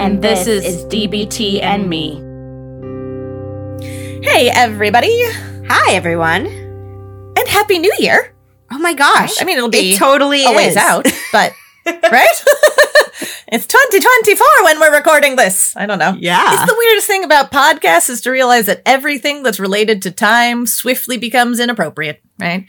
And, this, this is is DBT and me. Hey, everybody, Hi, everyone. and Happy New Year! Oh my gosh. I mean, it'll be it totally a ways is. out, but right? it's 2024 when we're recording this. I don't know. Yeah. It's the weirdest thing about podcasts is to realize that everything that's related to time swiftly becomes inappropriate, right?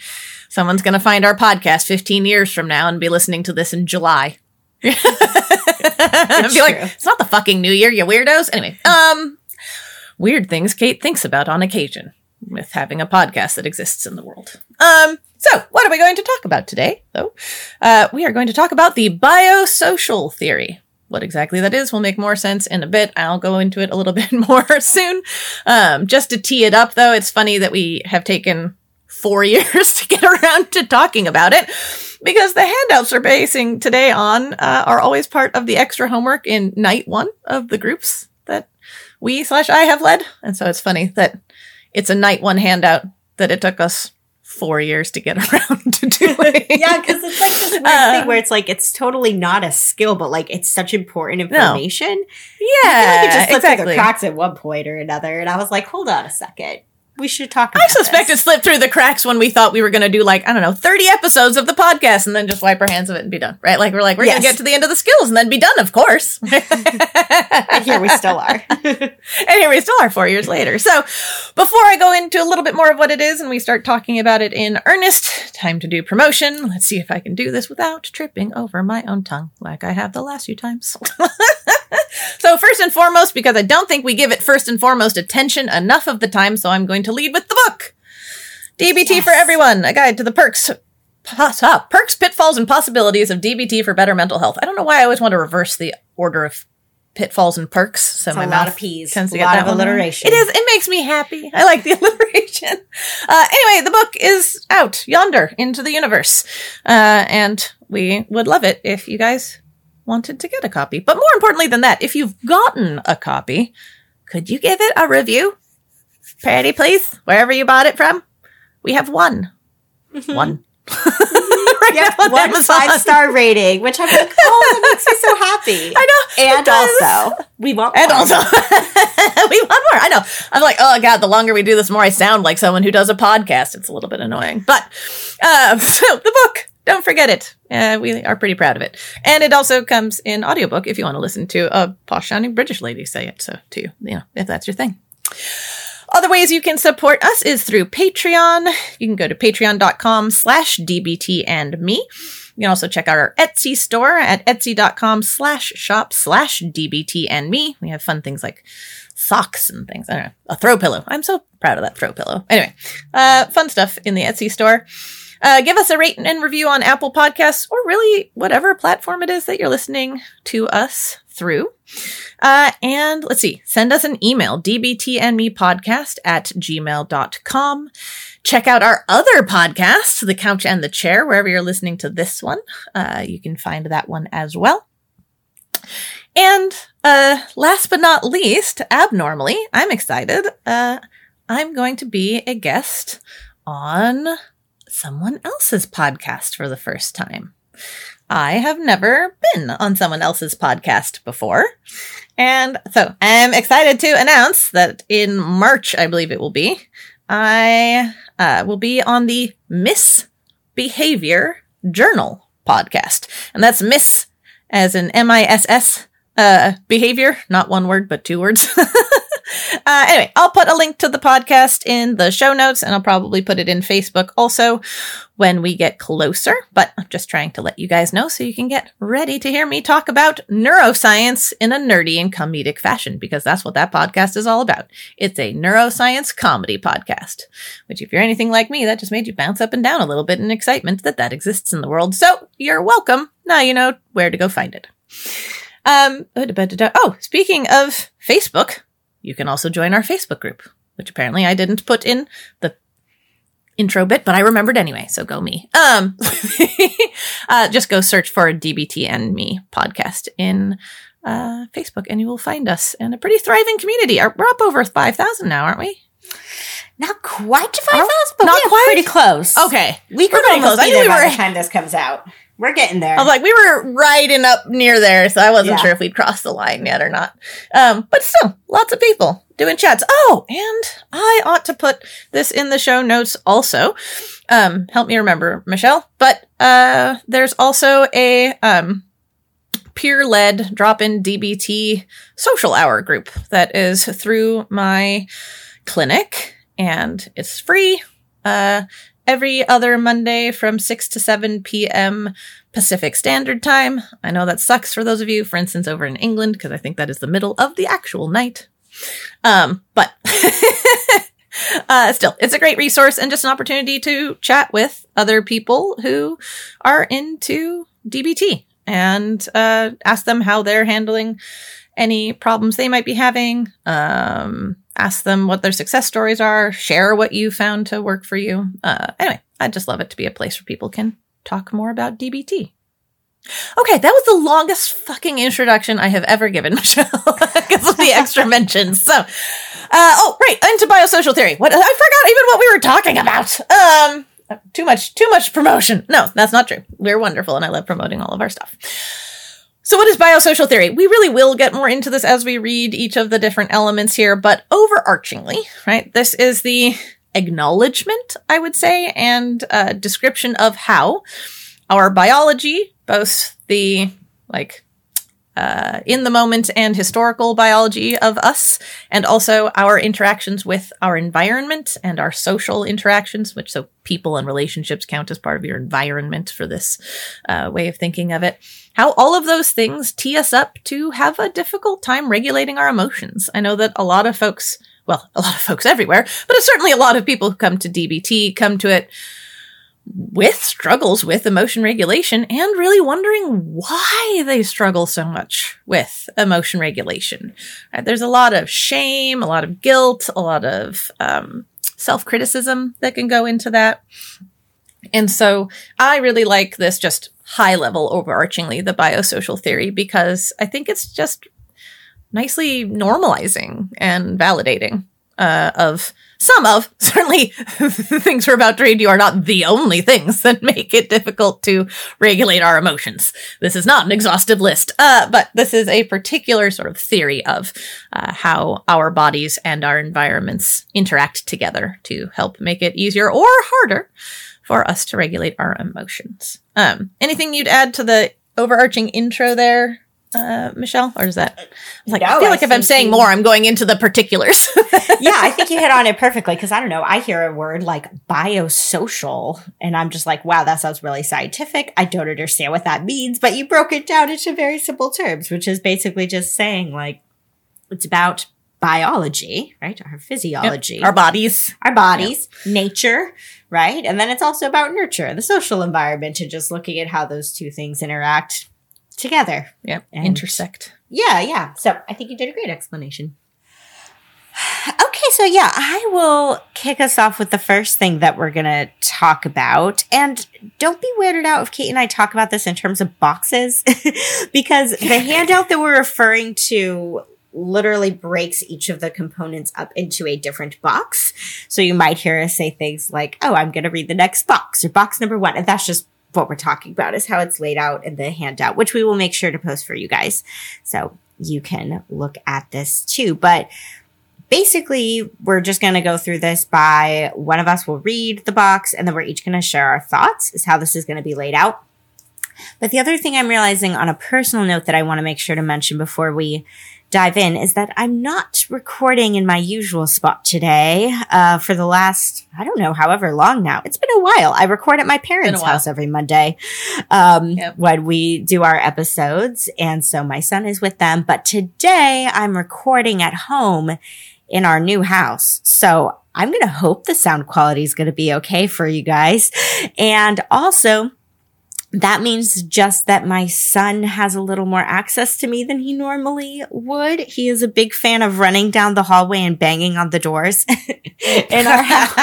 Someone's going to find our podcast 15 years from now and be listening to this in July. be like, it's not the fucking new year, you weirdos. Anyway, um, weird things Kate thinks about on occasion with having a podcast that exists in the world. Um, so what are we going to talk about today, though? Uh, we are going to talk about the biosocial theory. What exactly that is will make more sense in a bit. I'll go into it a little bit more soon. Um, just to tee it up, though, it's funny that we have taken four years to get around to talking about it because the handouts we're basing today on uh, are always part of the extra homework in night one of the groups that we slash I have led. And so it's funny that it's a night one handout that it took us four years to get around to doing. yeah, because it's like this weird Uh, thing where it's like it's totally not a skill, but like it's such important information. Feel yeah, like it just slipped through exactly. the cracks at one point or another, and I was like, hold on a second, we should talk. About I suspect it slipped through the cracks when we thought we were going to do like I don't know thirty episodes of the podcast and then just wipe our hands of it and be done. Right? Like we're like we're going to get to the end of the skills and then be done. Of course. And here we still are. and here we still are four years later. So, before I go into a little bit more of what it is and we start talking about it in earnest, time to do promotion. Let's see if I can do this without tripping over my own tongue like I have the last few times. so, first and foremost, because I don't think we give it first and foremost attention enough of the time, so I'm going to lead with the book DBT Yes. for Everyone, a guide to the perks. Ah, perks, pitfalls, and possibilities of DBT for better mental health. I don't know why I always want to reverse the order of pitfalls and perks. So It's my a mouth lot of peas, tends to a get lot that of one alliteration. It is. It makes me happy. I like the alliteration. Uh, anyway, the book is out yonder into the universe, uh, and we would love it if you guys wanted to get a copy. But more importantly than that, if you've gotten a copy, could you give it a review? Pretty please, wherever you bought it from. We have one. One. right Yep, on one Amazon. five star rating, which I'm like, oh, that makes me so happy. I know. And also, we want And more. also, we want more. I know. I'm like, oh god, the longer we do this, the more I sound like someone who does a podcast. It's a little bit annoying, but uh, so the book. Don't forget it. Uh, we are pretty proud of it, and it also comes in audiobook if you want to listen to a posh sounding British lady say it. So to you, you know, if that's your thing. Other ways you can support us is through Patreon. You can go to patreon.com slash DBT and me. You can also check out our Etsy store at etsy.com slash shop slash DBT and me. We have fun things like socks and things. I don't know. A throw pillow. I'm so proud of that throw pillow. Anyway, uh, fun stuff in the Etsy store. Uh, give us a rate and review on Apple Podcasts or really whatever platform it is that you're listening to us through. Uh, and let's see, send us an email, dbtandmepodcast at gmail.com. Check out our other podcasts, The Couch and the Chair, wherever you're listening to this one. Uh, you can find that one as well. And uh, last but not least, abnormally, I'm excited. Uh, I'm going to be a guest on someone else's podcast for the first time. I have never been on someone else's podcast before. And so I'm excited to announce that in March, I believe it will be, I uh, will be on the Miss Behavior Journal podcast. And that's Miss as in M I S S uh, behavior, not one word, but two words. uh, anyway, I'll put a link to the podcast in the show notes and I'll probably put it in Facebook also when we get closer. But I'm just trying to let you guys know so you can get ready to hear me talk about neuroscience in a nerdy and comedic fashion because that's what that podcast is all about. It's a neuroscience comedy podcast, which if you're anything like me, that just made you bounce up and down a little bit in excitement that that exists in the world. So you're welcome. Now you know where to go find it. Um, oh, speaking of Facebook, you can also join our Facebook group, which apparently I didn't put in the intro bit, but I remembered anyway. So go me. Um, uh, just go search for DBT and me podcast in uh, Facebook, and you will find us in a pretty thriving community. We're up over five thousand now, aren't we? Not quite to five thousand, but not quite. Pretty close. Okay, we could almost close. be there we by were, the time this comes out. We're getting there. I was like, we were riding up near there, so I wasn't yeah. sure if we'd crossed the line yet or not. Um, but still, lots of people doing chats. Oh, and I ought to put this in the show notes also. Um, help me remember, Michelle. But uh, there's also a um, peer led drop in DBT social hour group that is through my clinic and it's free. Uh, every other Monday from 6 to 7 p.m. Pacific Standard Time. I know that sucks for those of you, for instance, over in England, because I think that is the middle of the actual night. Um, but uh, still, it's a great resource and just an opportunity to chat with other people who are into DBT and uh, ask them how they're handling any problems they might be having. Um, ask them what their success stories are. Share what you found to work for you. Uh, anyway, I just love it to be a place where people can talk more about DBT. Okay, that was the longest fucking introduction I have ever given, Michelle, because of the extra mentions. So, uh, oh, right, into biosocial theory. What I forgot even what we were talking about. Um, too much, too much promotion. No, that's not true. We're wonderful, and I love promoting all of our stuff. So, what is biosocial theory? We really will get more into this as we read each of the different elements here, but overarchingly, right, this is the acknowledgement, I would say, and uh, description of how our biology, both the like uh, in the moment and historical biology of us, and also our interactions with our environment and our social interactions, which so people and relationships count as part of your environment for this uh, way of thinking of it. How all of those things tee us up to have a difficult time regulating our emotions. I know that a lot of folks, well, a lot of folks everywhere, but certainly a lot of people who come to DBT come to it with struggles with emotion regulation and really wondering why they struggle so much with emotion regulation. Right? There's a lot of shame, a lot of guilt, a lot of um, self criticism that can go into that. And so I really like this just high level overarchingly, the biosocial theory, because I think it's just nicely normalizing and validating uh, of some of certainly the things we're about to read you are not the only things that make it difficult to regulate our emotions. This is not an exhaustive list, uh, but this is a particular sort of theory of uh, how our bodies and our environments interact together to help make it easier or harder for us to regulate our emotions. Um, anything you'd add to the overarching intro there, uh, Michelle, or is that like no, I feel like I if I'm saying you, more, I'm going into the particulars. yeah, I think you hit on it perfectly because I don't know. I hear a word like biosocial, and I'm just like, wow, that sounds really scientific. I don't understand what that means, but you broke it down into very simple terms, which is basically just saying like it's about biology, right? Our physiology, yep. our bodies, our bodies, yep. nature, right? And then it's also about nurture, the social environment, and just looking at how those two things interact together. Yep. And intersect. Yeah, yeah. So I think you did a great explanation. Okay, so yeah, I will kick us off with the first thing that we're going to talk about. And don't be weirded out if Kate and I talk about this in terms of boxes, because the handout that we're referring to literally breaks each of the components up into a different box. So you might hear us say things like, oh, I'm going to read the next box or box number one. And that's just what we're talking about is how it's laid out in the handout, which we will make sure to post for you guys. So you can look at this too. But basically, we're just going to go through this by one of us will read the box and then we're each going to share our thoughts is how this is going to be laid out. But the other thing I'm realizing on a personal note that I want to make sure to mention before we dive in is that I'm not recording in my usual spot today uh, for the last, I don't know, however long now. It's been a while. I record at my parents' house every Monday um, yep. when we do our episodes. And so my son is with them. But today I'm recording at home in our new house. So I'm going to hope the sound quality is going to be okay for you guys. And also, that means just that my son has a little more access to me than he normally would. He is a big fan of running down the hallway and banging on the doors in our house.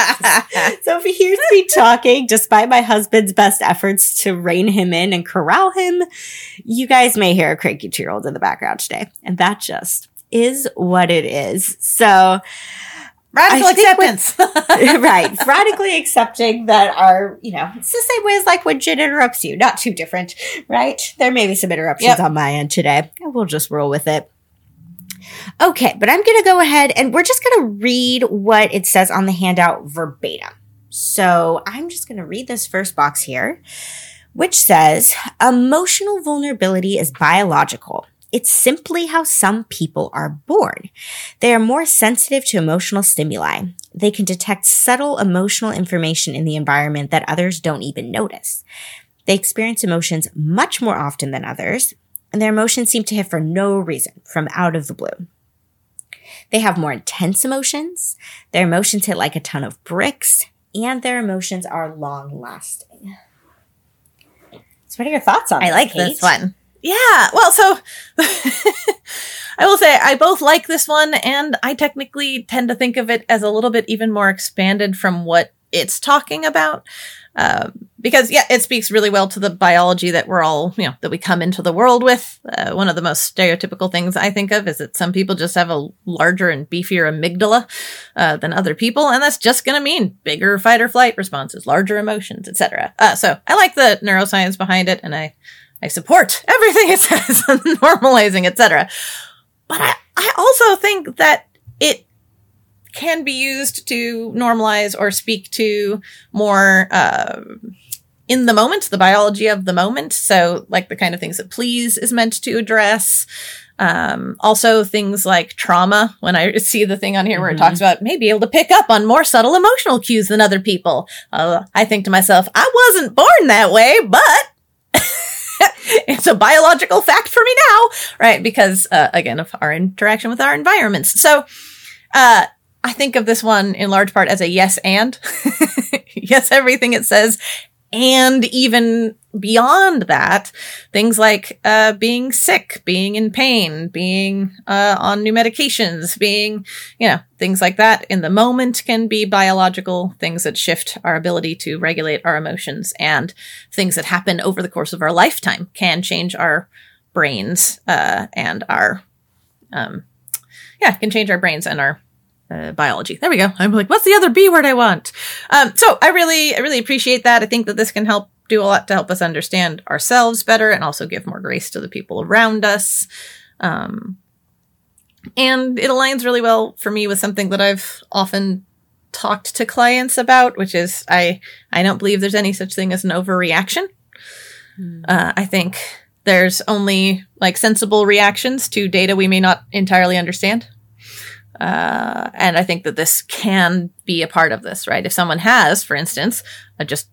so if he hears me talking, despite my husband's best efforts to rein him in and corral him, you guys may hear a cranky two year old in the background today. And that just is what it is. So, Radical acceptance. Right. Radically accepting that our, you know, it's the same way as like when Jen interrupts you. Not too different, right? There may be some interruptions yep. on my end today. We'll just roll with it. Okay, but I'm going to go ahead and we're just going to read what it says on the handout verbatim. So I'm just going to read this first box here, which says emotional vulnerability is biological. It's simply how some people are born. They are more sensitive to emotional stimuli. They can detect subtle emotional information in the environment that others don't even notice. They experience emotions much more often than others, and their emotions seem to hit for no reason from out of the blue. They have more intense emotions. Their emotions hit like a ton of bricks, and their emotions are long lasting. So, what are your thoughts on? I this, like Kate? this one. Yeah. Well, so I will say I both like this one and I technically tend to think of it as a little bit even more expanded from what it's talking about. Uh, because yeah, it speaks really well to the biology that we're all, you know, that we come into the world with. Uh, one of the most stereotypical things I think of is that some people just have a larger and beefier amygdala uh, than other people, and that's just going to mean bigger fight or flight responses, larger emotions, etc. Uh, so I like the neuroscience behind it, and I I support everything it says on normalizing, etc. But I, I also think that it can be used to normalize or speak to more uh, in the moment, the biology of the moment. So, like the kind of things that please is meant to address. Um, also things like trauma. When I see the thing on here where mm-hmm. it talks about maybe able to pick up on more subtle emotional cues than other people, uh, I think to myself, I wasn't born that way, but it's a biological fact for me now, right? Because uh, again, of our interaction with our environments. So, uh, I think of this one in large part as a yes and. yes, everything it says, and even beyond that, things like uh, being sick, being in pain, being uh, on new medications, being, you know, things like that in the moment can be biological things that shift our ability to regulate our emotions, and things that happen over the course of our lifetime can change our brains uh, and our, um, yeah, can change our brains and our uh, biology. There we go. I'm like, what's the other B word I want? Um, so I really, I really appreciate that. I think that this can help do a lot to help us understand ourselves better and also give more grace to the people around us. Um, and it aligns really well for me with something that I've often talked to clients about, which is I, I don't believe there's any such thing as an overreaction. Mm. Uh, I think there's only like sensible reactions to data we may not entirely understand. Uh, and I think that this can be a part of this, right? If someone has, for instance, a just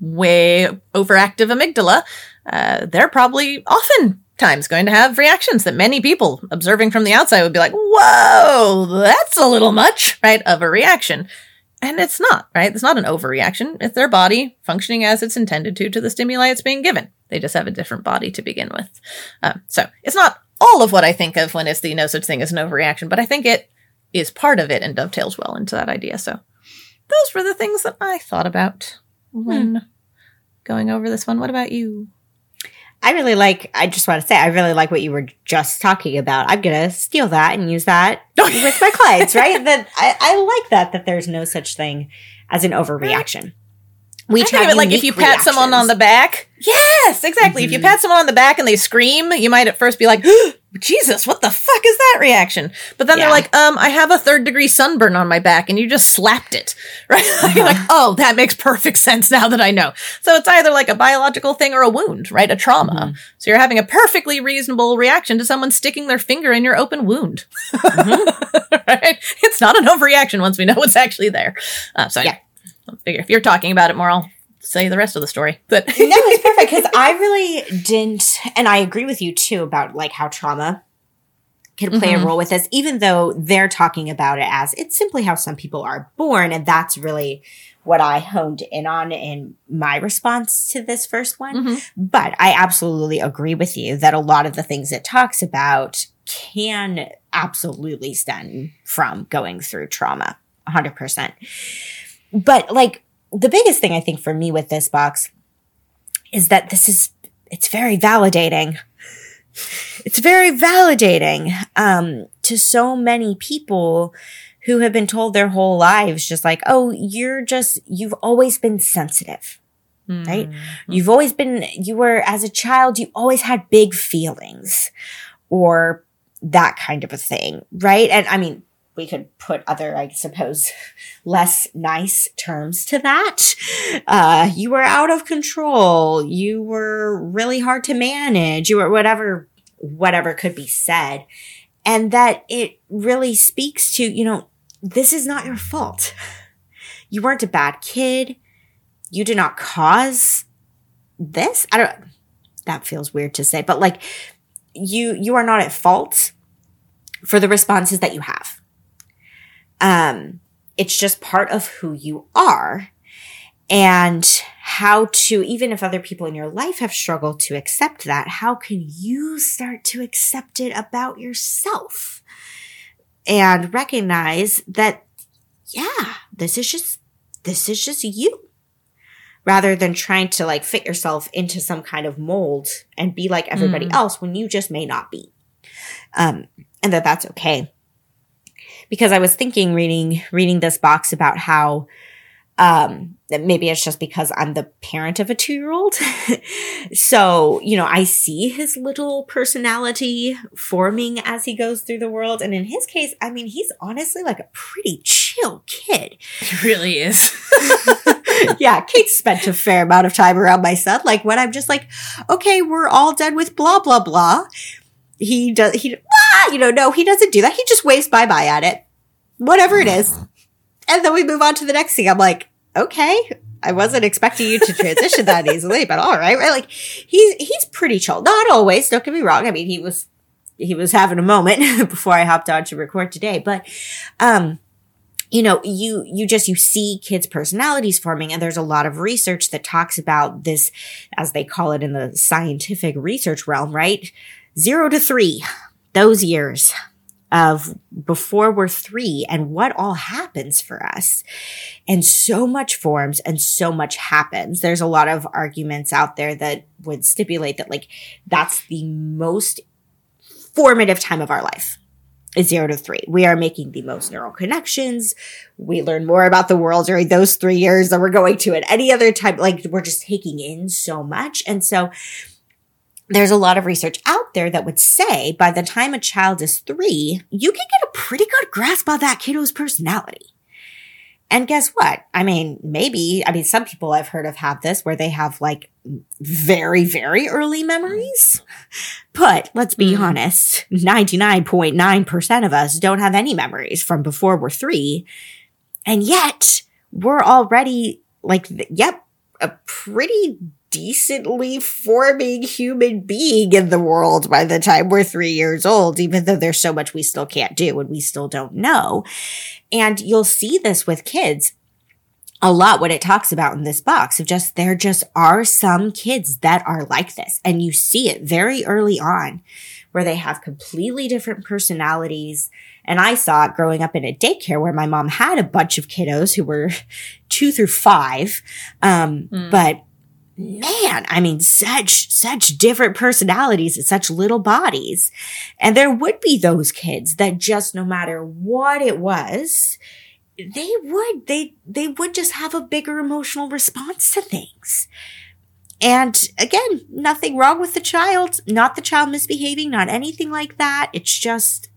way overactive amygdala, uh, they're probably oftentimes going to have reactions that many people observing from the outside would be like, whoa, that's a little much, right? Of a reaction. And it's not, right? It's not an overreaction. It's their body functioning as it's intended to, to the stimuli it's being given. They just have a different body to begin with. Uh, so it's not all of what I think of when it's the no such thing as an overreaction, but I think it is part of it and dovetails well into that idea. So those were the things that I thought about when hmm. going over this one. What about you? I really like, I just want to say, I really like what you were just talking about. I'm going to steal that and use that with my clients, right? That I, I like that, that there's no such thing as an overreaction. We think of it like if you pat reactions. someone on the back. Yes, exactly. Mm-hmm. If you mm-hmm. pat someone on the back and they scream, you might at first be like, Jesus, what the fuck is that reaction? But then yeah. they're like, um, I have a third degree sunburn on my back and you just slapped it. Right? Uh-huh. like, oh, that makes perfect sense now that I know. So it's either like a biological thing or a wound, right? A trauma. Mm-hmm. So you're having a perfectly reasonable reaction to someone sticking their finger in your open wound. Mm-hmm. right? It's not an overreaction once we know what's actually there. Uh, so yeah. If you're talking about it more, I'll say the rest of the story. But no, it's perfect because I really didn't, and I agree with you too about like how trauma can play Mhm. a role with this, even though they're talking about it as it's simply how some people are born. And that's really what I honed in on in my response to this first one. Mhm. But I absolutely agree with you that a lot of the things it talks about can absolutely stem from going through trauma. 100%. But like the biggest thing I think for me with this box is that this is, it's very validating. It's very validating um, to so many people who have been told their whole lives, just like, oh, you're just, you've always been sensitive. Right? You've always been, you were, as a child, you always had big feelings or that kind of a thing. Right. And I mean, we could put other, I suppose, less nice terms to that. Uh, you were out of control. You were really hard to manage. You were whatever, whatever could be said. And that it really speaks to, you know, this is not your fault. You weren't a bad kid. You did not cause this. I don't, that feels weird to say, but like you, you are not at fault for the responses that you have. Um, it's just part of who you are and how to, even if other people in your life have struggled to accept that, how can you start to accept it about yourself and recognize that, yeah, this is just, this is just you rather than trying to like fit yourself into some kind of mold and be like everybody Mm. else when you just may not be. Um, and that that's okay. Because I was thinking reading reading this box about how um maybe it's just because I'm the parent of a 2-year-old. so, you know, I see his little personality forming as he goes through the world and in his case, I mean, he's honestly like a pretty chill kid It really is. yeah, Kate spent a fair amount of time around my son. Like when I'm just like, okay, we're all done with blah blah blah. He does he ah, you know, no, he doesn't do that. He just waves bye bye at it. Whatever it is. And then we move on to the next thing. I'm like, okay. I wasn't expecting you to transition that easily, but all right, right? Like he's he's pretty chill. Not always, don't get me wrong. I mean, he was he was having a moment before I hopped on to record today, but um you know, you, you just, you see kids' personalities forming and there's a lot of research that talks about this, as they call it in the scientific research realm, right? Zero to three, those years of before we're three and what all happens for us. And so much forms and so much happens. There's a lot of arguments out there that would stipulate that like that's the most formative time of our life is zero to three. We are making the most neural connections. We learn more about the world during those three years than we're going to at any other time. Like we're just taking in so much. And so there's a lot of research out there that would say by the time a child is three, you can get a pretty good grasp of that kiddo's personality. And guess what? I mean, maybe, I mean, some people I've heard of have this where they have like very, very early memories. But let's be Mm. honest, 99.9% of us don't have any memories from before we're three. And yet we're already like, yep, a pretty decently forming human being in the world by the time we're three years old, even though there's so much we still can't do and we still don't know. And you'll see this with kids a lot what it talks about in this box of just there just are some kids that are like this and you see it very early on where they have completely different personalities and i saw it growing up in a daycare where my mom had a bunch of kiddos who were two through five um, Mm. but man i mean such such different personalities and such little bodies. And there would be those kids that just no matter what it was they would they they would just have a bigger emotional response to things. And again nothing wrong with the child not the child misbehaving not anything like that. It's just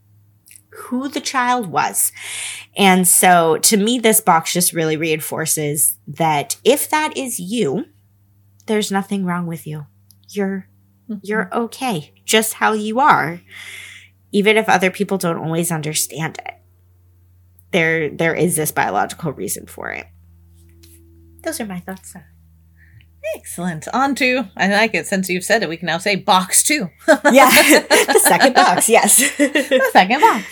who the child was. And so to me this box just really reinforces that if that is you there's nothing wrong with you you're you're okay just how you are even if other people don't always understand it there there is this biological reason for it those are my thoughts Excellent. On to, I like it since you've said it, we can now say box two. yeah, the second box, yes. the second box.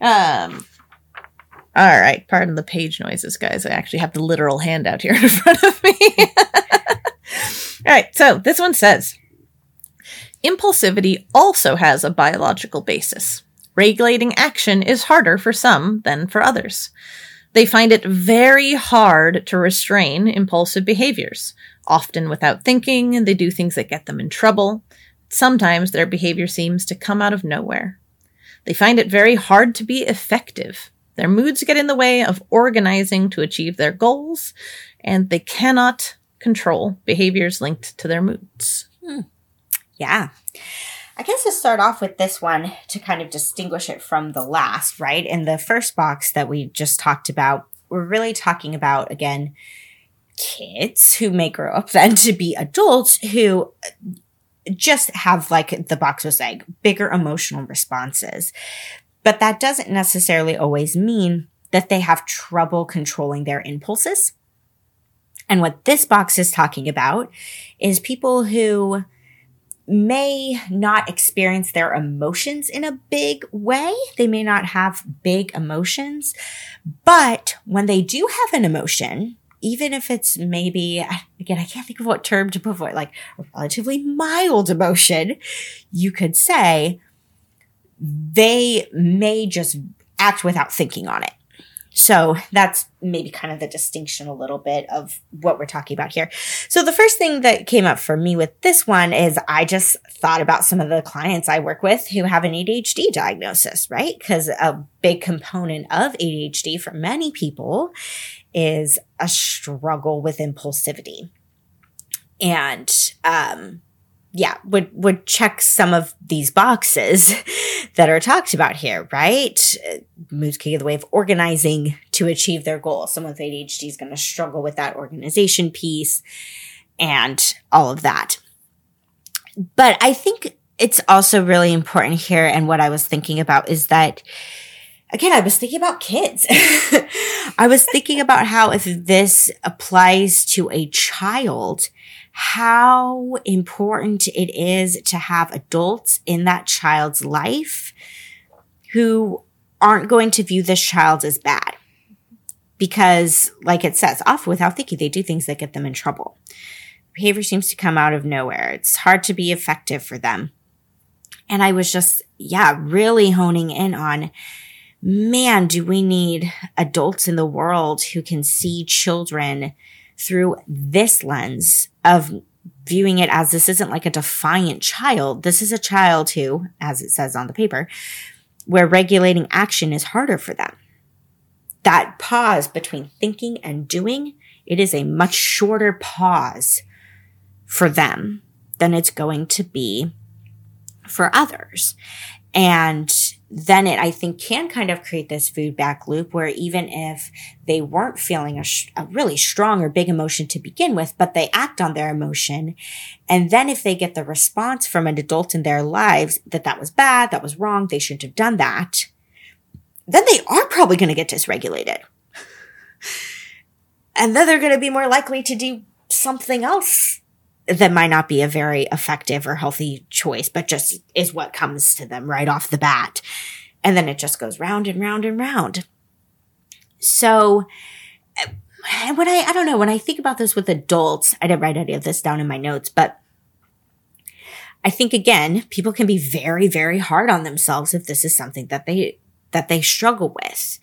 Um, all right, pardon the page noises, guys. I actually have the literal handout here in front of me. all right, so this one says Impulsivity also has a biological basis. Regulating action is harder for some than for others. They find it very hard to restrain impulsive behaviors. Often without thinking, they do things that get them in trouble. Sometimes their behavior seems to come out of nowhere. They find it very hard to be effective. Their moods get in the way of organizing to achieve their goals, and they cannot control behaviors linked to their moods. Hmm. Yeah. I guess to start off with this one to kind of distinguish it from the last, right? In the first box that we just talked about, we're really talking about, again, kids who may grow up then to be adults who just have, like the box was saying, bigger emotional responses. But that doesn't necessarily always mean that they have trouble controlling their impulses. And what this box is talking about is people who may not experience their emotions in a big way. They may not have big emotions, but when they do have an emotion, even if it's maybe, again, I can't think of what term to put for it, like a relatively mild emotion, you could say they may just act without thinking on it. So that's maybe kind of the distinction a little bit of what we're talking about here. So the first thing that came up for me with this one is I just thought about some of the clients I work with who have an ADHD diagnosis, right? Because a big component of ADHD for many people is a struggle with impulsivity. And, um, yeah, would would check some of these boxes that are talked about here, right? Moods can get the way of organizing to achieve their goal. Someone with ADHD is going to struggle with that organization piece and all of that. But I think it's also really important here, and what I was thinking about is that again, I was thinking about kids. I was thinking about how if this applies to a child, how important it is to have adults in that child's life who aren't going to view this child as bad. Because, like it says, often without thinking, they do things that get them in trouble. Behavior seems to come out of nowhere. It's hard to be effective for them. And I was just, yeah, really honing in on man, do we need adults in the world who can see children through this lens of viewing it as this isn't like a defiant child. This is a child who, as it says on the paper, where regulating action is harder for them. That pause between thinking and doing, it is a much shorter pause for them than it's going to be for others. And then it, I think, can kind of create this feedback loop where even if they weren't feeling a, sh- a, really strong or big emotion to begin with, but they act on their emotion. And then if they get the response from an adult in their lives that that was bad, that was wrong, they shouldn't have done that, then they are probably going to get dysregulated. and then they're going to be more likely to do something else that might not be a very effective or healthy choice, but just is what comes to them right off the bat. And then it just goes round and round and round. So eh, when I, I don't know, when I think about this with adults, I didn't write any of this down in my notes, but I think again, people can be very, very hard on themselves if this is something that they, that they struggle with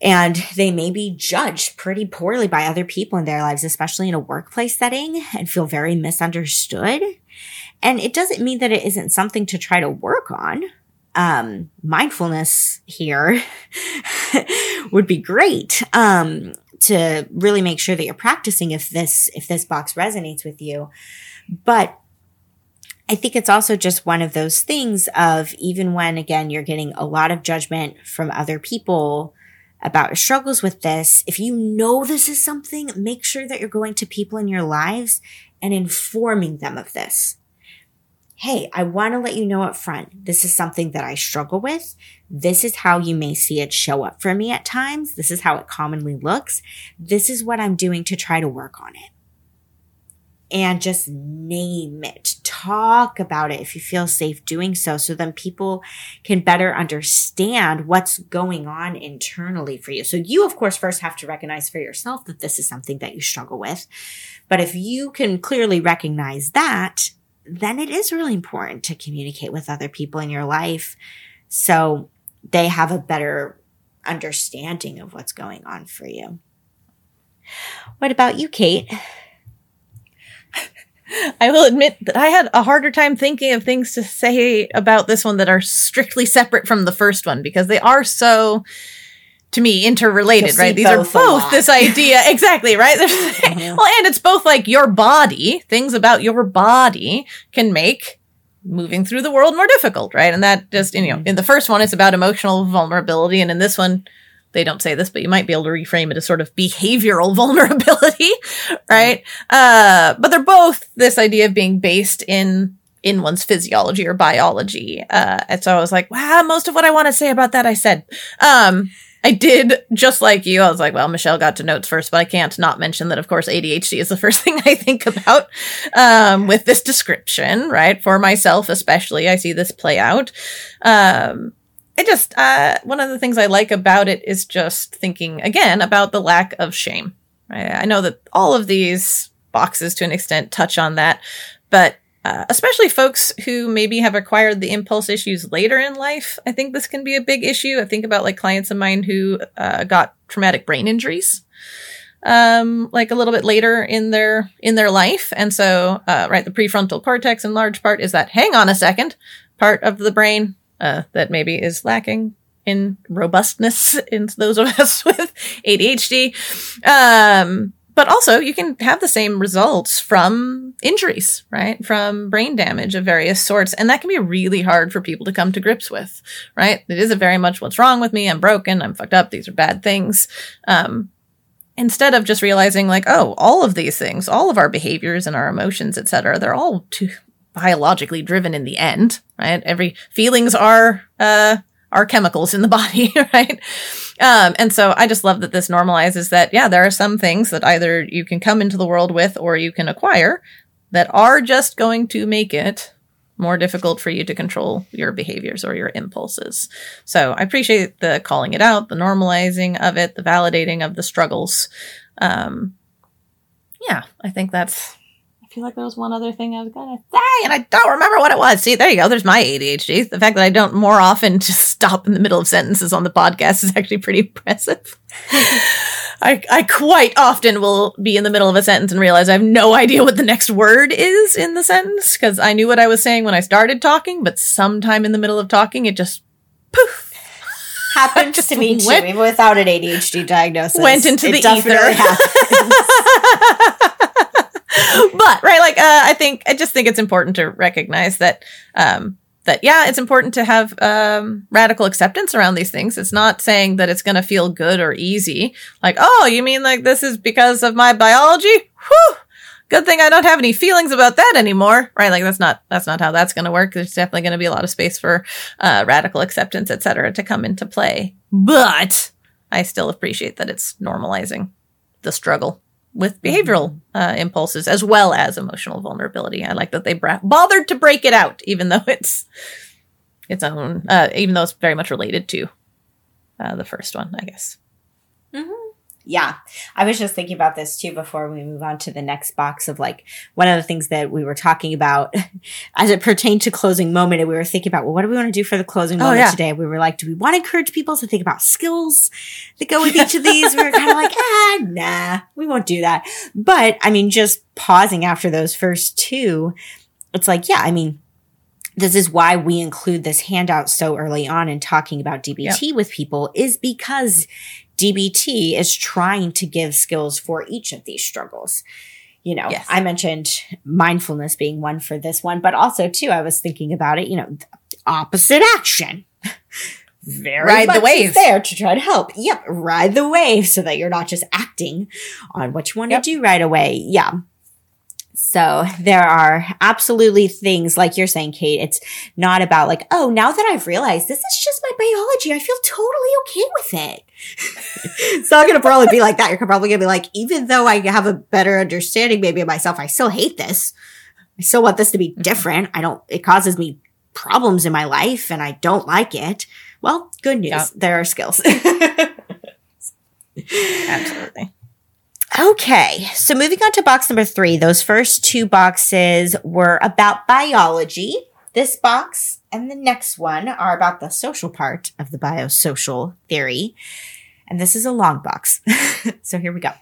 and they may be judged pretty poorly by other people in their lives, especially in a workplace setting and feel very misunderstood. And it doesn't mean that it isn't something to try to work on. Um, mindfulness here would be great. Um, to really make sure that you're practicing if this, if this box resonates with you. But I think it's also just one of those things of even when again, you're getting a lot of judgment from other people, about your struggles with this, if you know this is something, make sure that you're going to people in your lives and informing them of this. Hey, I want to let you know up front, this is something that I struggle with. This is how you may see it show up for me at times. This is how it commonly looks. This is what I'm doing to try to work on it. And just name it. Talk about it if you feel safe doing so. So then people can better understand what's going on internally for you. So you, of course, first have to recognize for yourself that this is something that you struggle with. But if you can clearly recognize that, then it is really important to communicate with other people in your life so they have a better understanding of what's going on for you. What about you, Kate? I will admit that I had a harder time thinking of things to say about this one that are strictly separate from the first one because they are so to me interrelated, right? These are both this idea. exactly, right? mm-hmm. Well, and it's both like your body, things about your body can make moving through the world more difficult, right? And that just, you know, mm-hmm. in the first one, it's about emotional vulnerability. And in this one, they don't say this, but you might be able to reframe it as sort of behavioral vulnerability, right? Uh, but they're both this idea of being based in in one's physiology or biology. Uh, and so I was like, wow, most of what I want to say about that I said. Um, I did just like you. I was like, well, Michelle got to notes first, but I can't not mention that, of course, ADHD is the first thing I think about um, with this description, right? For myself, especially, I see this play out. Um, it just uh, one of the things I like about it is just thinking again about the lack of shame. Right? I know that all of these boxes, to an extent, touch on that, but uh, especially folks who maybe have acquired the impulse issues later in life, I think this can be a big issue. I think about like clients of mine who uh, got traumatic brain injuries um, like a little bit later in their in their life, and so uh, right, the prefrontal cortex in large part is that hang on a second part of the brain uh, that maybe is lacking in robustness in those of us with ADHD. Um, but also you can have the same results from injuries, right? From brain damage of various sorts. And that can be really hard for people to come to grips with, right? It is a very much what's wrong with me. I'm broken. I'm fucked up. These are bad things. Um, instead of just realizing like, oh, all of these things, all of our behaviors and our emotions, etc., they're all too biologically driven in the end, right? Every feelings are uh are chemicals in the body, right? Um, and so I just love that this normalizes that, yeah, there are some things that either you can come into the world with or you can acquire that are just going to make it more difficult for you to control your behaviors or your impulses. So I appreciate the calling it out, the normalizing of it, the validating of the struggles. Um, yeah, I think that's feel like there was one other thing I was gonna say, and I don't remember what it was. See, there you go. There's my ADHD. The fact that I don't more often just stop in the middle of sentences on the podcast is actually pretty impressive. I, I quite often will be in the middle of a sentence and realize I have no idea what the next word is in the sentence because I knew what I was saying when I started talking, but sometime in the middle of talking, it just poof happens to me too, even without an ADHD diagnosis. Went into the ether. but right, like uh, I think I just think it's important to recognize that um, that yeah, it's important to have um, radical acceptance around these things. It's not saying that it's going to feel good or easy. Like, oh, you mean like this is because of my biology? Whew. Good thing I don't have any feelings about that anymore, right? Like that's not that's not how that's going to work. There's definitely going to be a lot of space for uh, radical acceptance, etc., to come into play. But I still appreciate that it's normalizing the struggle with behavioral mm-hmm. uh, impulses as well as emotional vulnerability. I like that they bra- bothered to break it out, even though it's its own, uh, even though it's very much related to uh, the first one, I guess. Mm-hmm yeah, I was just thinking about this too before we move on to the next box of like one of the things that we were talking about as it pertained to closing moment. And we were thinking about, well, what do we want to do for the closing oh, moment yeah. today? We were like, do we want to encourage people to think about skills that go with each of these? we were kind of like, ah, nah, we won't do that. But I mean, just pausing after those first two, it's like, yeah, I mean, this is why we include this handout so early on in talking about DBT yep. with people is because DBT is trying to give skills for each of these struggles. You know, yes. I mentioned mindfulness being one for this one, but also too, I was thinking about it, you know, opposite action. Very ride the wave there to try to help. Yep, ride the wave so that you're not just acting on what you want yep. to do right away. Yeah. So there are absolutely things like you're saying, Kate. It's not about like, oh, now that I've realized this is just my biology, I feel totally okay with it. It's not going to probably be like that. You're probably going to be like, even though I have a better understanding maybe of myself, I still hate this. I still want this to be mm-hmm. different. I don't, it causes me problems in my life and I don't like it. Well, good news. Yeah. There are skills. Absolutely. Okay, so moving on to box number three, those first two boxes were about biology. This box and the next one are about the social part of the biosocial theory. And this is a long box. so here we go.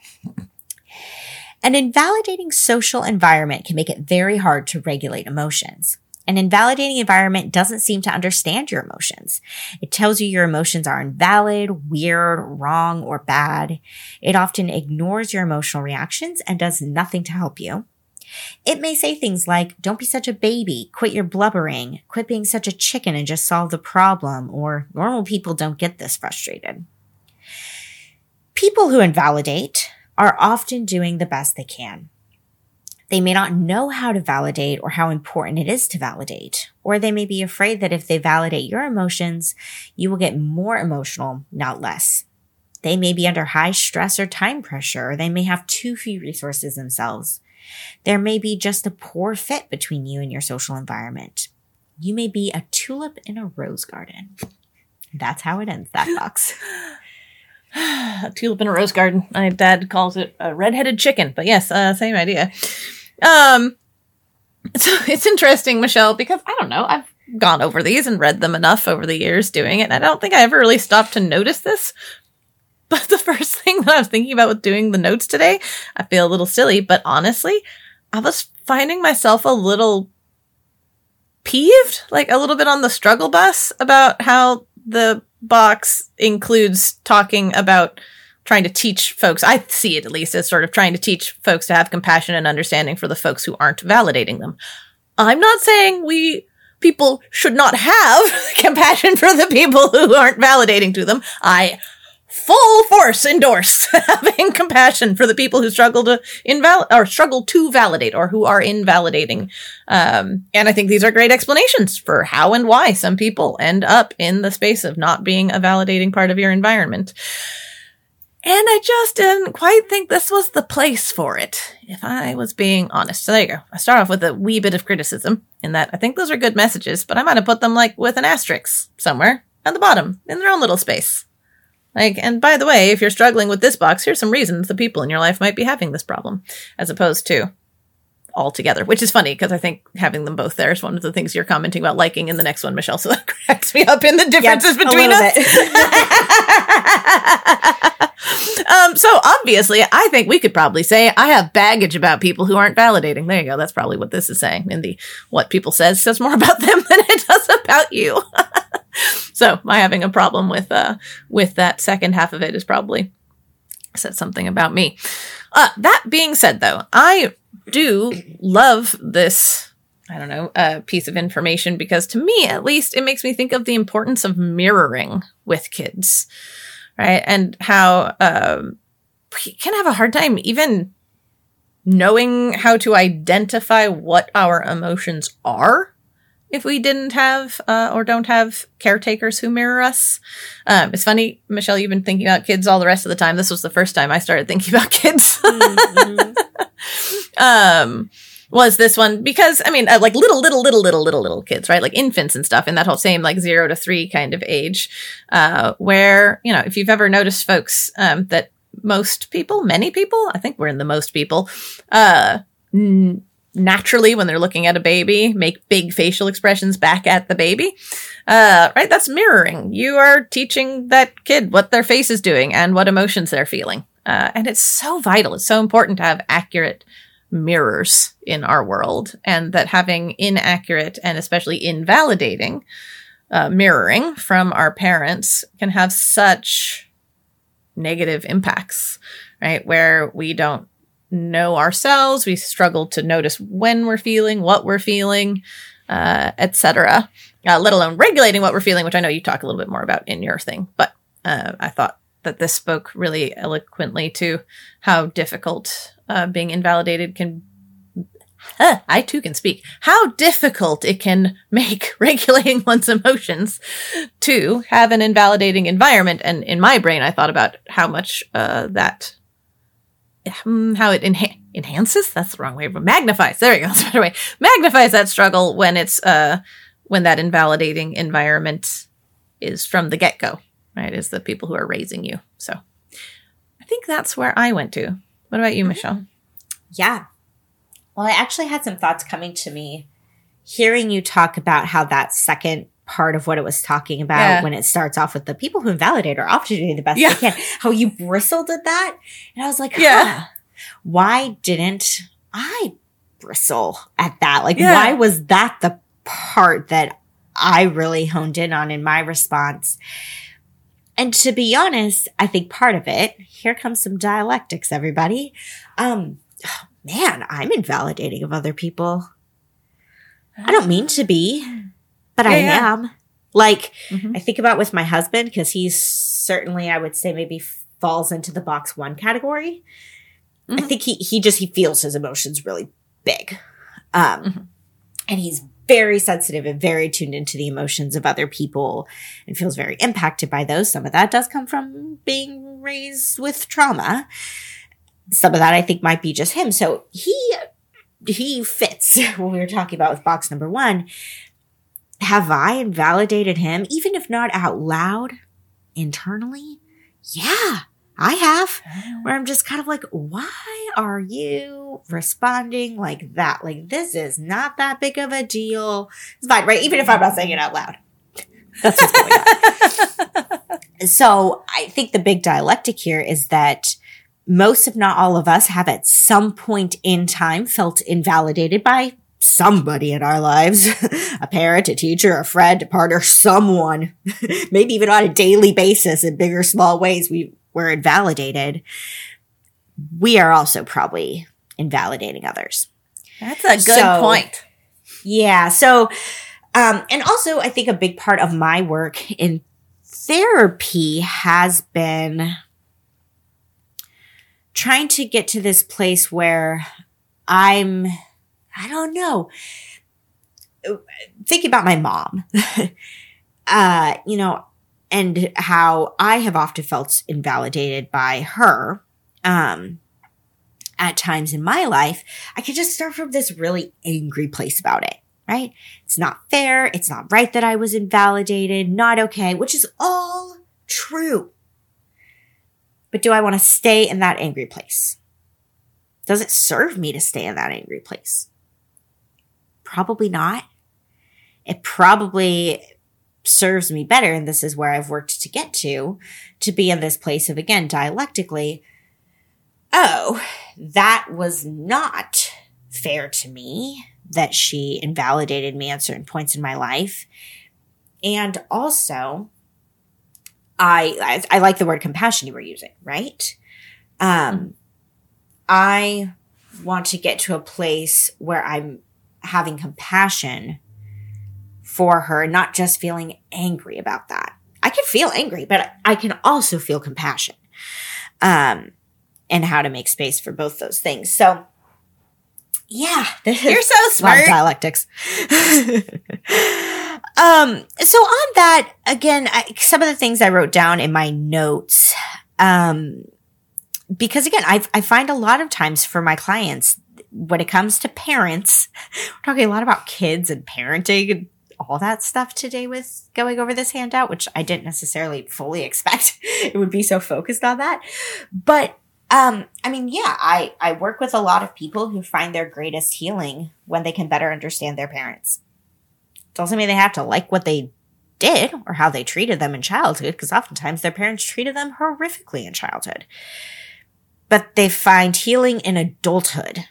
An invalidating social environment can make it very hard to regulate emotions. An invalidating environment doesn't seem to understand your emotions. It tells you your emotions are invalid, weird, wrong, or bad. It often ignores your emotional reactions and does nothing to help you. It may say things like, don't be such a baby, quit your blubbering, quit being such a chicken and just solve the problem, or normal people don't get this frustrated. People who invalidate are often doing the best they can. They may not know how to validate or how important it is to validate, or they may be afraid that if they validate your emotions, you will get more emotional, not less. They may be under high stress or time pressure, or they may have too few resources themselves. There may be just a poor fit between you and your social environment. You may be a tulip in a rose garden. That's how it ends that box. a tulip in a rose garden. My dad calls it a red-headed chicken, but yes, uh, same idea. Um, so it's interesting, Michelle, because I don't know. I've gone over these and read them enough over the years doing it. And I don't think I ever really stopped to notice this. But the first thing that I was thinking about with doing the notes today, I feel a little silly, but honestly, I was finding myself a little peeved, like a little bit on the struggle bus about how the box includes talking about trying to teach folks, I see it at least as sort of trying to teach folks to have compassion and understanding for the folks who aren't validating them. I'm not saying we people should not have compassion for the people who aren't validating to them. I full force endorse having compassion for the people who struggle to invalidate or struggle to validate or who are invalidating. Um, and I think these are great explanations for how and why some people end up in the space of not being a validating part of your environment. And I just didn't quite think this was the place for it, if I was being honest. So there you go. I start off with a wee bit of criticism in that I think those are good messages, but I might have put them like with an asterisk somewhere at the bottom in their own little space. Like, and by the way, if you're struggling with this box, here's some reasons the people in your life might be having this problem, as opposed to all together, which is funny because I think having them both there is one of the things you're commenting about liking in the next one, Michelle. So that cracks me up in the differences yep, between us. um, so obviously, I think we could probably say I have baggage about people who aren't validating. There you go. That's probably what this is saying. In the what people says says more about them than it does about you. so my having a problem with uh with that second half of it is probably said something about me. Uh, that being said, though, I do love this I don't know, a piece of information because to me, at least, it makes me think of the importance of mirroring with kids, right? And how um, we can have a hard time even knowing how to identify what our emotions are if we didn't have uh, or don't have caretakers who mirror us. Um, it's funny, Michelle, you've been thinking about kids all the rest of the time. This was the first time I started thinking about kids. mm-hmm. um, was this one because I mean, uh, like little, little, little, little, little, little kids, right? Like infants and stuff in that whole same like zero to three kind of age, uh, where, you know, if you've ever noticed folks, um, that most people, many people, I think we're in the most people, uh, n- naturally when they're looking at a baby make big facial expressions back at the baby. Uh, right that's mirroring. You are teaching that kid what their face is doing and what emotions they're feeling. Uh, and it's so vital it's so important to have accurate mirrors in our world and that having inaccurate and especially invalidating uh, mirroring from our parents can have such negative impacts right where we don't know ourselves. We struggle to notice when we're feeling, what we're feeling, uh, etc. Uh, let alone regulating what we're feeling, which I know you talk a little bit more about in your thing. But uh, I thought that this spoke really eloquently to how difficult uh, being invalidated can I too can speak, how difficult it can make regulating one's emotions to have an invalidating environment. And in my brain, I thought about how much uh, that, how it enha- enhances. That's the wrong way, but magnifies. There we go. That's a better way. Magnifies that struggle when it's uh, when that invalidating environment is from the get go, right? Is the people who are raising you. So I think that's where I went to. What about you, Michelle? Yeah. Well, I actually had some thoughts coming to me hearing you talk about how that second part of what it was talking about Yeah. when it starts off with the people who invalidate are often doing the best Yeah. they can. How you bristled at that. And I was like, Yeah. huh, why didn't I bristle at that? Like, Yeah. why was that the part that I really honed in on in my response? And to be honest, I think part of it, here comes some dialectics, everybody. Um, man, I'm invalidating of other people. I don't mean to be, but I Yeah, yeah. am. Like, Mhm. I think about with my husband because he's certainly, I would say, maybe falls into the box one category. I Mhm. think he he just he feels his emotions really big, um, Mhm. and he's very sensitive and very tuned into the emotions of other people and feels very impacted by those. Some of that does come from being raised with trauma. Some of that I think might be just him. So he he fits what we were talking about with box number one. Have I invalidated him, even if not out loud, internally? Yeah, I have. Oh. Where I'm just kind of like, why are you responding like that? Like, this is not that big of a deal. It's fine, right? Even if I'm not saying it out loud. That's what's going on. So I think the big dialectic here is that most, if not all of us, have at some point in time felt invalidated by somebody in our lives a parent, a teacher, a friend, a partner, someone, maybe even on a daily basis in big or small ways, we were invalidated. We are also probably invalidating others. That's a good So- point. Yeah. So, um, and also I think a big part of my work in therapy has been trying to get to this place where I'm, I don't know, thinking about my mom, uh, you know, and how I have often felt invalidated by her. Um, at times in my life, I could just start from this really angry place about it, right? It's not fair. It's not right that I was invalidated, not okay, which is all true. But do I want to stay in that angry place? Does it serve me to stay in that angry place? Probably not. It probably serves me better, and this is where I've worked to get to, to be in this place of, again, dialectically, oh, that was not fair to me that she invalidated me at certain points in my life. And also, I, I, I like the word compassion you were using, right? Um, I want to get to a place where I'm having compassion for her, not just feeling angry about that. I can feel angry, but I can also feel compassion. Um, and how to make space for both those things. So, yeah, this You're is so a lot of smart. dialectics. um, so on that, again, I, some of the things I wrote down in my notes, um, because again, I, I find a lot of times for my clients, when it comes to parents, we're talking a lot about kids and parenting and all that stuff today with going over this handout, which I didn't necessarily fully expect it would be so focused on that. But um, I mean, yeah, I, I work with a lot of people who find their greatest healing when they can better understand their parents. Doesn't mean they have to like what they did or how they treated them in childhood, because oftentimes their parents treated them horrifically in childhood. But they find healing in adulthood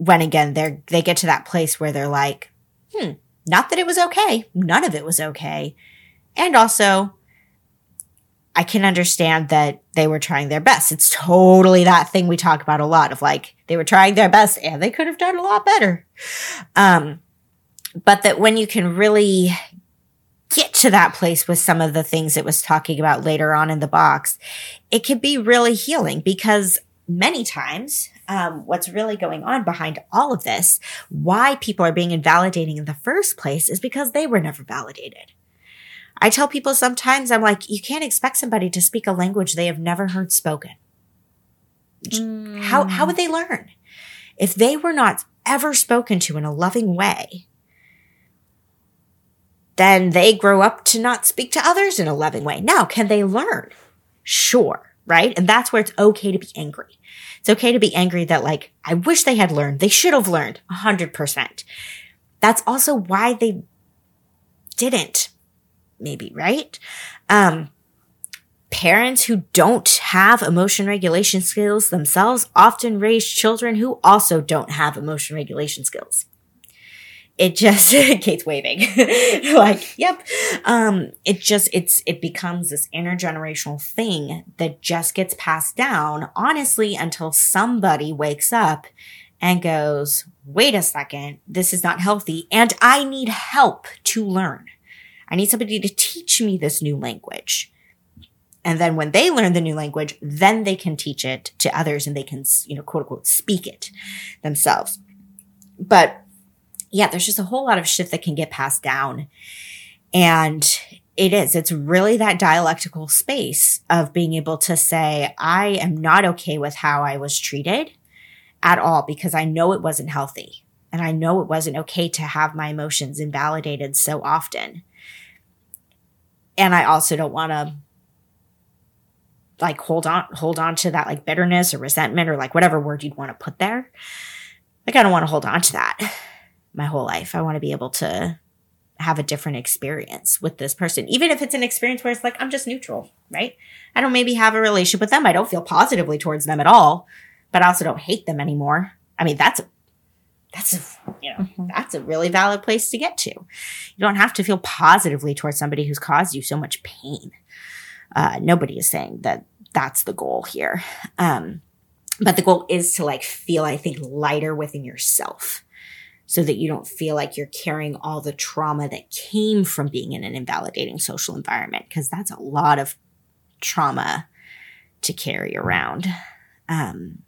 when again they're they get to that place where they're like, hmm, not that it was okay. None of it was okay. And also, I can understand that they were trying their best. It's totally that thing we talk about a lot of like, they were trying their best and they could have done a lot better. Um, but that when you can really get to that place with some of the things it was talking about later on in the box, it could be really healing because many times, um, what's really going on behind all of this, why people are being invalidating in the first place, is because they were never validated. I tell people sometimes, I'm like, you can't expect somebody to speak a language they have never heard spoken. Mm. How, how would they learn? If they were not ever spoken to in a loving way, then they grow up to not speak to others in a loving way. Now, can they learn? Sure, right? And that's where it's okay to be angry. It's okay to be angry that like, I wish they had learned. They should have learned a hundred percent. That's also why they didn't, maybe, right? Um, parents who don't have emotion regulation skills themselves often raise children who also don't have emotion regulation skills it just Kate's waving. Like yep. Um it just it's it becomes this intergenerational thing that just gets passed down honestly until somebody wakes up and goes wait a second this is not healthy and i need help to learn. I need somebody to teach me this new language. And then when they learn the new language then they can teach it to others and they can you know quote unquote speak it themselves. But yeah, there's just a whole lot of shit that can get passed down. And it is, it's really that dialectical space of being able to say, I am not okay with how I was treated at all because I know it wasn't healthy. And I know it wasn't okay to have my emotions invalidated so often. And I also don't want to like hold on hold on to that like bitterness or resentment or like whatever word you'd want to put there. Like I don't want to hold on to that my whole life. I want to be able to have a different experience with this person, even if it's an experience where it's like, I'm just neutral, right? I don't maybe have a relationship with them. I don't feel positively towards them at all, but I also don't hate them anymore. I mean, that's, a, that's, a, you know, mm-hmm. that's a really valid place to get to. You don't have to feel positively towards somebody who's caused you so much pain. Uh, nobody is saying that that's the goal here. Um, but the goal is to like feel, I think, lighter within yourself so that you don't feel like you're carrying all the trauma that came from being in an invalidating social environment, because that's a lot of trauma to carry around. Um,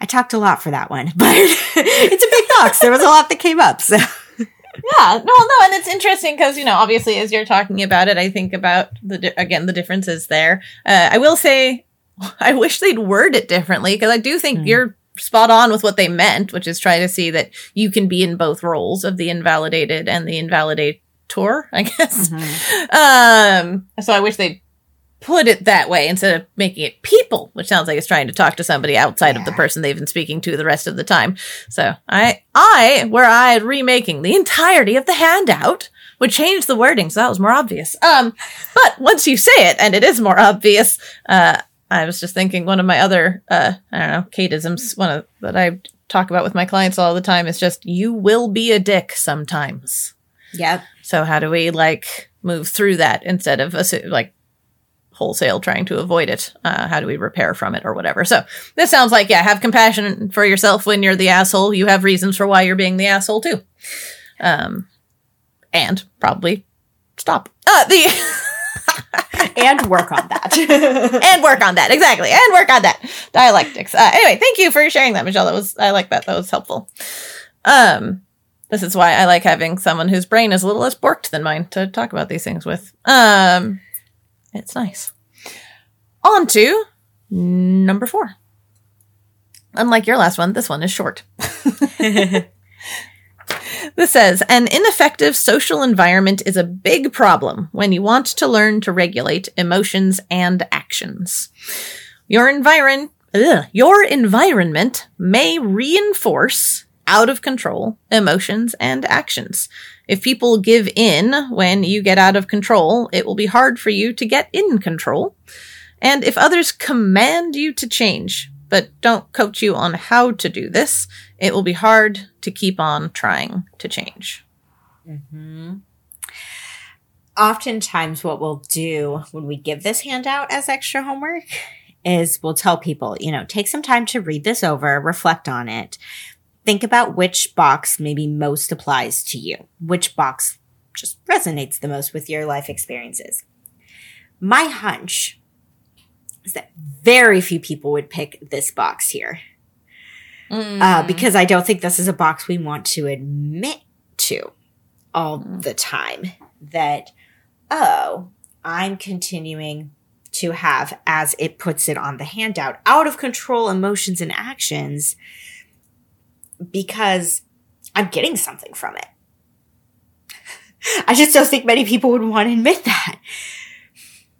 I talked a lot for that one, but it's a big box. There was a lot that came up. So. yeah, no, no, and it's interesting because you know, obviously, as you're talking about it, I think about the again the differences there. Uh, I will say, I wish they'd word it differently because I do think mm. you're spot on with what they meant, which is try to see that you can be in both roles of the invalidated and the invalidator, I guess. Mm-hmm. Um, so I wish they put it that way instead of making it people, which sounds like it's trying to talk to somebody outside yeah. of the person they've been speaking to the rest of the time. So I, I, where I remaking the entirety of the handout, would change the wording so that was more obvious. Um, but once you say it and it is more obvious, uh, I was just thinking one of my other uh I don't know, Kateisms, one of that I talk about with my clients all the time is just you will be a dick sometimes. Yep. So how do we like move through that instead of like wholesale trying to avoid it? Uh, how do we repair from it or whatever? So this sounds like yeah, have compassion for yourself when you're the asshole. You have reasons for why you're being the asshole too. Um, and probably stop. Uh, the and work on that. and work on that. Exactly. And work on that. Dialectics. Uh, anyway, thank you for sharing that, Michelle. That was, I like that. That was helpful. Um, this is why I like having someone whose brain is a little less borked than mine to talk about these things with. Um, it's nice. On to number four. Unlike your last one, this one is short. This says an ineffective social environment is a big problem when you want to learn to regulate emotions and actions. Your environ ugh, your environment may reinforce out of control emotions and actions. If people give in when you get out of control, it will be hard for you to get in control. And if others command you to change, but don't coach you on how to do this, it will be hard to keep on trying to change. Mm-hmm. Oftentimes, what we'll do when we give this handout as extra homework is we'll tell people, you know, take some time to read this over, reflect on it, think about which box maybe most applies to you, which box just resonates the most with your life experiences. My hunch is that very few people would pick this box here. Mm. Uh, because I don't think this is a box we want to admit to all Mm. the time that, oh, I'm continuing to have, as it puts it on the handout, out of control emotions and actions because I'm getting something from it. I just don't think many people would want to admit that.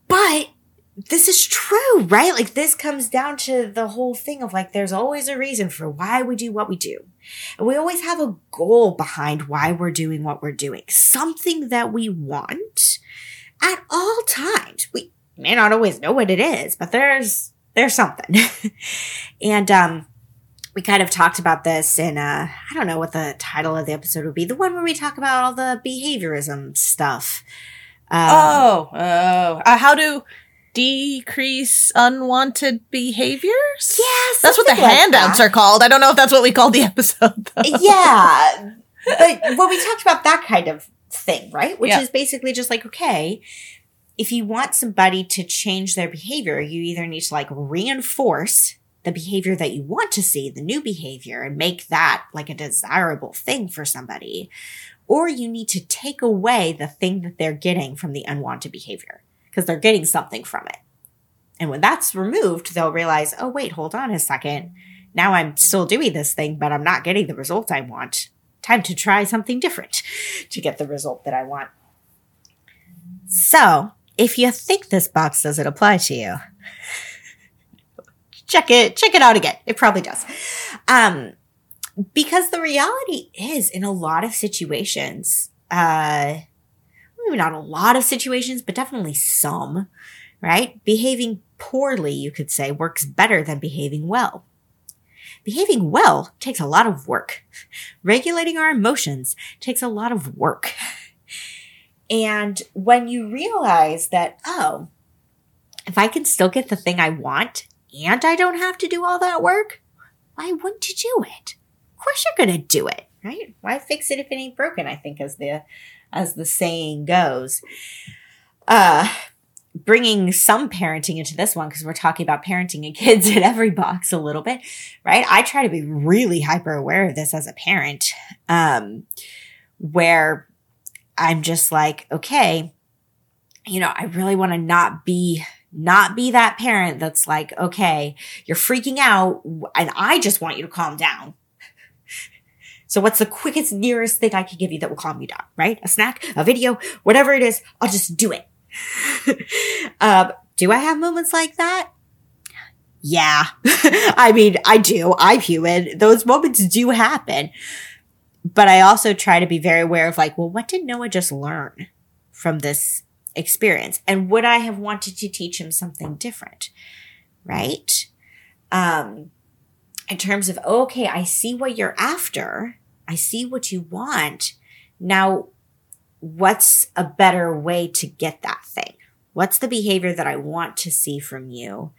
But this is true, right? Like this comes down to the whole thing of like there's always a reason for why we do what we do. And we always have a goal behind why we're doing what we're doing. Something that we want at all times. We may not always know what it is, but there's there's something. and um we kind of talked about this in uh I don't know what the title of the episode would be. The one where we talk about all the behaviorism stuff. Um, oh, oh. Uh, how to decrease unwanted behaviors? yes, That's what the handouts are called. I don't know if that's what we called the episode. Though. yeah. But well, we talked about that kind of thing, right? Which Yeah. is basically just like, okay, if you want somebody to change their behavior, you either need to like reinforce the behavior that you want to see, the new behavior, and make that like a desirable thing for somebody, or you need to take away the thing that they're getting from the unwanted behavior because they're getting something from it. And when that's removed, they'll realize, oh, wait, hold on a second. Now I'm still doing this thing, but I'm not getting the result I want. Time to try something different to get the result that I want. So, if you think this box doesn't apply to you, check it, check it out again. It probably does. Um, because the reality is in a lot of situations, uh, maybe not a lot of situations, but definitely some, right? Behaving poorly, you could say, works better than behaving well. Behaving well takes a lot of work. Regulating our emotions takes a lot of work. And when you realize that, oh, if I can still get the thing I want and I don't have to do all that work, why wouldn't you do it? Of course you're going to do it, right? Why fix it if it ain't broken? I think is the as the saying goes. Uh bringing some parenting into this one because we're talking about parenting and kids in every box a little bit, right? I try to be really hyper aware of this as a parent. Um where I'm just like, okay, you know, I really want to not be not be that parent that's like, okay, you're freaking out and I just want you to calm down. So what's the quickest nearest thing I can give you that will calm you down, right? A snack, a video, whatever it is, I'll just do it. um, do I have moments like that? Yeah. I mean, I do. I'm human. Those moments do happen. But I also try to be very aware of like, well, what did Noah just learn from this experience? And would I have wanted to teach him something different? Right? Um, in terms of, okay, I see what you're after. I see what you want. Now, what's a better way to get that thing? What's the behavior that I want to see from you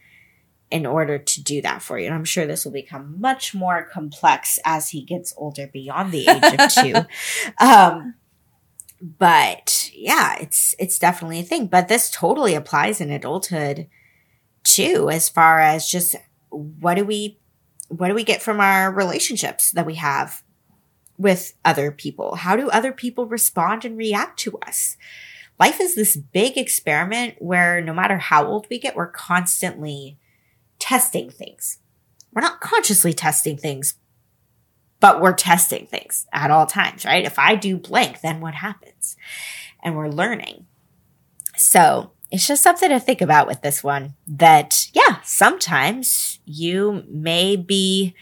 in order to do that for you? And I'm sure this will become much more complex as he gets older beyond the age of two. Um, but yeah, it's, it's definitely a thing. But this totally applies in adulthood too, as far as just what do we, what do we get from our relationships that we have with other people? How do other people respond and react to us? Life is this big experiment where no matter how old we get, we're constantly testing things. We're not consciously testing things, but we're testing things at all times, right? If I do blank, then what happens? And we're learning. So it's just something to think about with this one that, yeah, sometimes you may be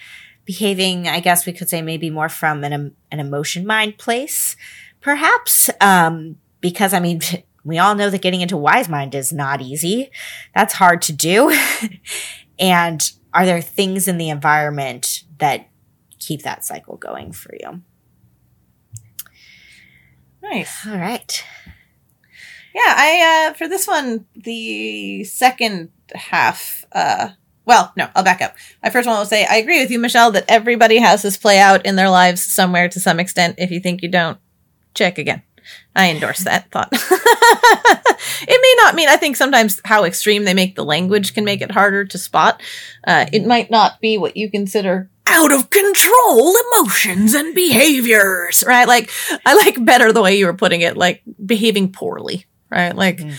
behaving, I guess we could say maybe more from an, an emotion mind place, perhaps. Um, because I mean, we all know that getting into wise mind is not easy. That's hard to do. and are there things in the environment that keep that cycle going for you? Nice. All right. Yeah, I uh for this one, the second half, uh well, no, I'll back up. My first one will say, I agree with you, Michelle, that everybody has this play out in their lives somewhere to some extent. If you think you don't, check again. I endorse that thought. it may not mean, I think sometimes how extreme they make the language can make it harder to spot. Uh, it might not be what you consider out of control emotions and behaviors, right? Like, I like better the way you were putting it, like behaving poorly, right? Like, Mm.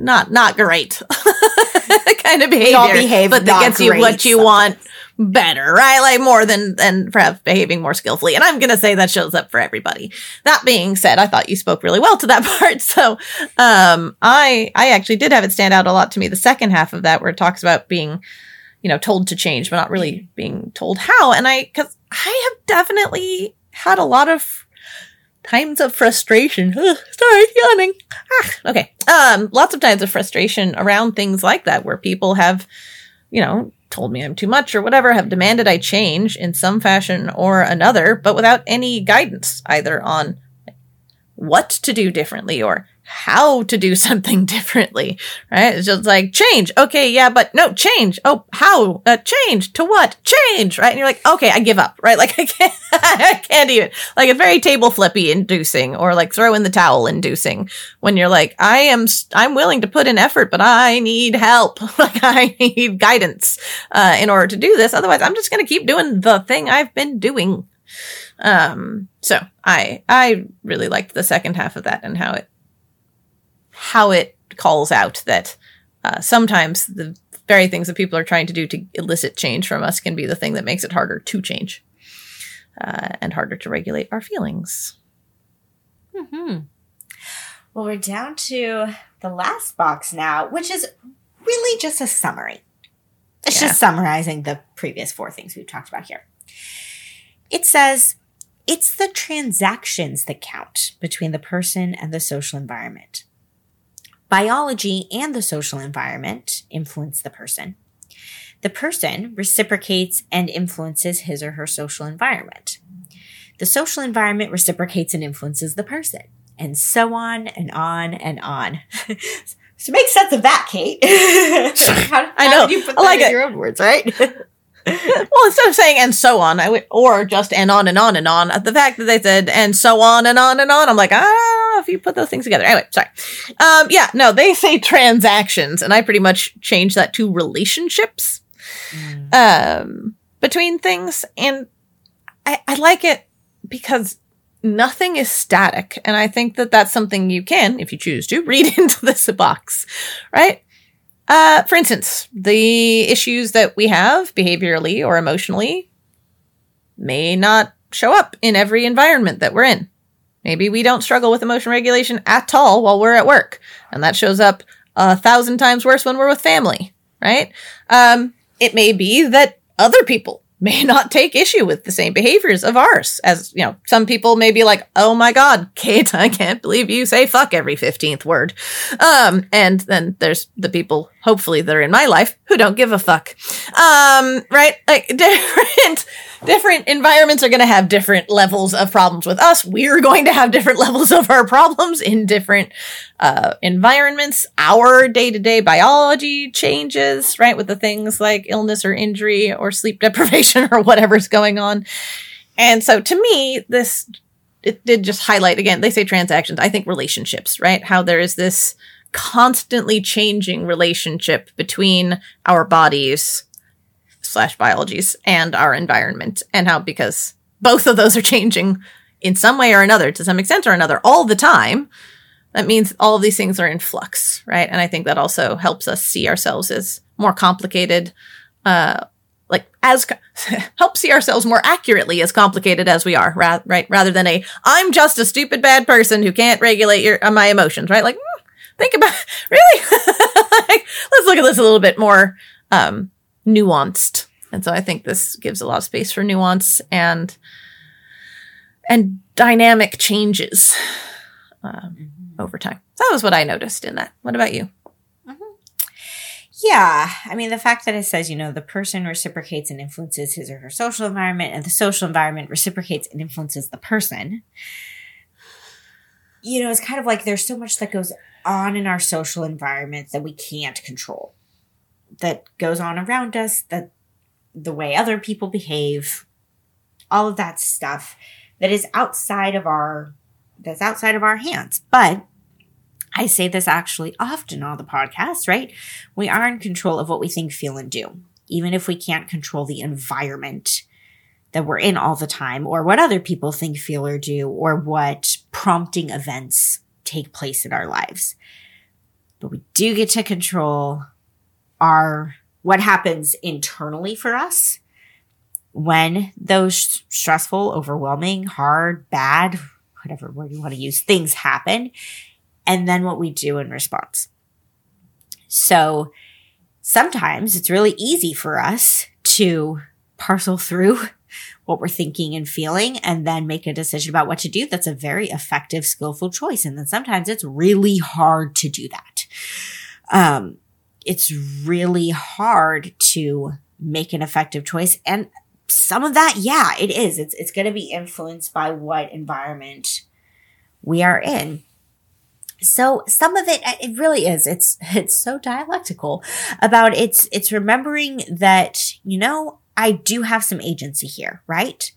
not, not great kind of behavior, behave but that gets you what you want better, right? Like more than, than perhaps behaving more skillfully. And I'm going to say that shows up for everybody. That being said, I thought you spoke really well to that part. So, um, I, I actually did have it stand out a lot to me. The second half of that where it talks about being, you know, told to change, but not really being told how. And I, cause I have definitely had a lot of times of frustration. Ugh, sorry, yawning. Ah, okay. Um, lots of times of frustration around things like that where people have, you know, told me I'm too much or whatever, have demanded I change in some fashion or another, but without any guidance either on what to do differently or how to do something differently, right? It's just like change. Okay. Yeah. But no change. Oh, how uh, change to what change, right? And you're like, okay, I give up, right? Like I can't, I can't even like it's very table flippy inducing or like throw in the towel inducing when you're like, I am, I'm willing to put in effort, but I need help. like I need guidance, uh, in order to do this. Otherwise I'm just to keep doing the thing I've been doing. Um, so I, I really liked the second half of that and how it, how it calls out that, uh, sometimes the very things that people are trying to do to elicit change from us can be the thing that makes it harder to change, uh, and harder to regulate our feelings. hmm Well, we're down to the last box now, which is really just a summary. It's Yeah. just summarizing the previous four things we've talked about here. It says it's the transactions that count between the person and the social environment. Biology and the social environment influence the person. The person reciprocates and influences his or her social environment. The social environment reciprocates and influences the person, and so on and on and on. so make sense of that, Kate. how, I know. You put I like in it. your own words, right? well, instead of saying and so on, I would, or just and on and on and on, the fact that they said and so on and on and on, I'm like, I don't know if you put those things together. Anyway, sorry. Um, yeah, no, they say transactions, and I pretty much change that to relationships um, between things. And I, I like it because nothing is static. And I think that that's something you can, if you choose to, read into this box, right? Uh, for instance, the issues that we have behaviorally or emotionally may not show up in every environment that we're in. Maybe we don't struggle with emotion regulation at all while we're at work. And that shows up a thousand times worse when we're with family, right? Um, it may be that other people may not take issue with the same behaviors of ours. As, you know, some people may be like, oh my God, Kate, I can't believe you say fuck every 15th word. Um, and then there's the people, hopefully, that are in my life who don't give a fuck. Um, right? Like different, different environments are going to have different levels of problems with us. We're going to have different levels of our problems in different, uh, environments. Our day to day biology changes, right? With the things like illness or injury or sleep deprivation or whatever's going on. And so to me, this, it did just highlight again, they say transactions. I think relationships, right? How there is this constantly changing relationship between our bodies slash biologies and our environment and how because both of those are changing in some way or another to some extent or another all the time that means all of these things are in flux right? And i think that also helps us see ourselves as more complicated uh like as help see ourselves more accurately as complicated as we are ra- right? Rather than a i'm just a stupid bad person who can't regulate your uh, my emotions right? Like mm, think about really? Like, let's look at this a little bit more um nuanced. And so i think this gives a lot of space for nuance and and dynamic changes um, over time. So that was what i noticed in that. What about you? Yeah, I mean the fact that it says you know the person reciprocates and influences his or her social environment, and the social environment reciprocates and influences the person. You know, it's kind of like there's so much that goes on in our social environment that we can't control, that goes on around us, that the way other people behave, all of that stuff that is outside of our that's outside of our hands. But I say this actually often on the podcast, right? We are in control of what we think, feel, and do, even if we can't control the environment that we're in all the time, or what other people think, feel, or do, or what prompting events take place in our lives. But we do get to control our what happens internally for us when those stressful, overwhelming, hard, bad, whatever word you want to use, things happen, and then what we do in response. So sometimes it's really easy for us to parcel through what we're thinking and feeling and then make a decision about what to do. That's a very effective, skillful choice. And then sometimes it's really hard to do that. Um, it's really hard to make an effective choice. And some of that, yeah, it is. It's, it's going to be influenced by what environment we are in. So some of it, it really is. It's, it's so dialectical about it's, it's remembering that, you know, I do have some agency here, right?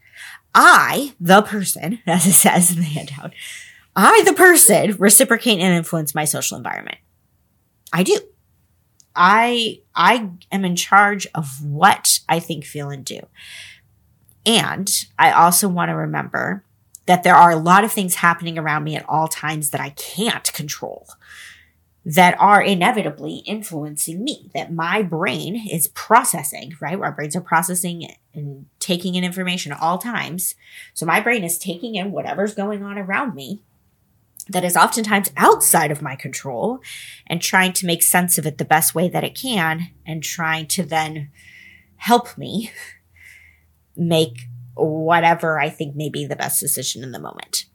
I, the person, as it says in the handout, I, the person, reciprocate and influence my social environment. I do. I I am in charge of what I think, feel, and do. And I also want to remember that there are a lot of things happening around me at all times that I can't control that are inevitably influencing me, that my brain is processing, right? Our brains are processing and taking in information at all times. So my brain is taking in whatever's going on around me that is oftentimes outside of my control and trying to make sense of it the best way that it can and trying to then help me make whatever I think may be the best decision in the moment.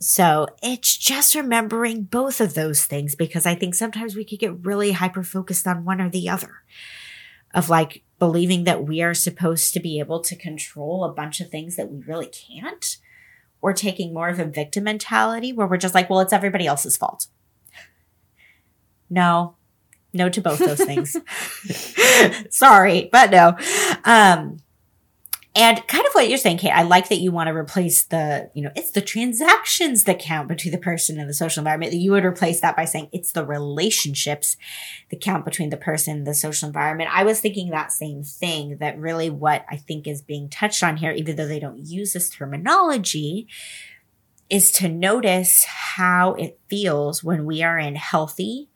So it's just remembering both of those things because I think sometimes we could get really hyper focused on one or the other of like believing that we are supposed to be able to control a bunch of things that we really can't or taking more of a victim mentality where we're just like, well, it's everybody else's fault. No, no to both those things. Sorry, but no. Um, and kind of what you're saying, Kate, I like that you want to replace the, you know, it's the transactions that count between the person and the social environment. That you would replace that by saying it's the relationships that count between the person and the social environment. I was thinking that same thing that really what I think is being touched on here, even though they don't use this terminology, is to notice how it feels when we are in healthy,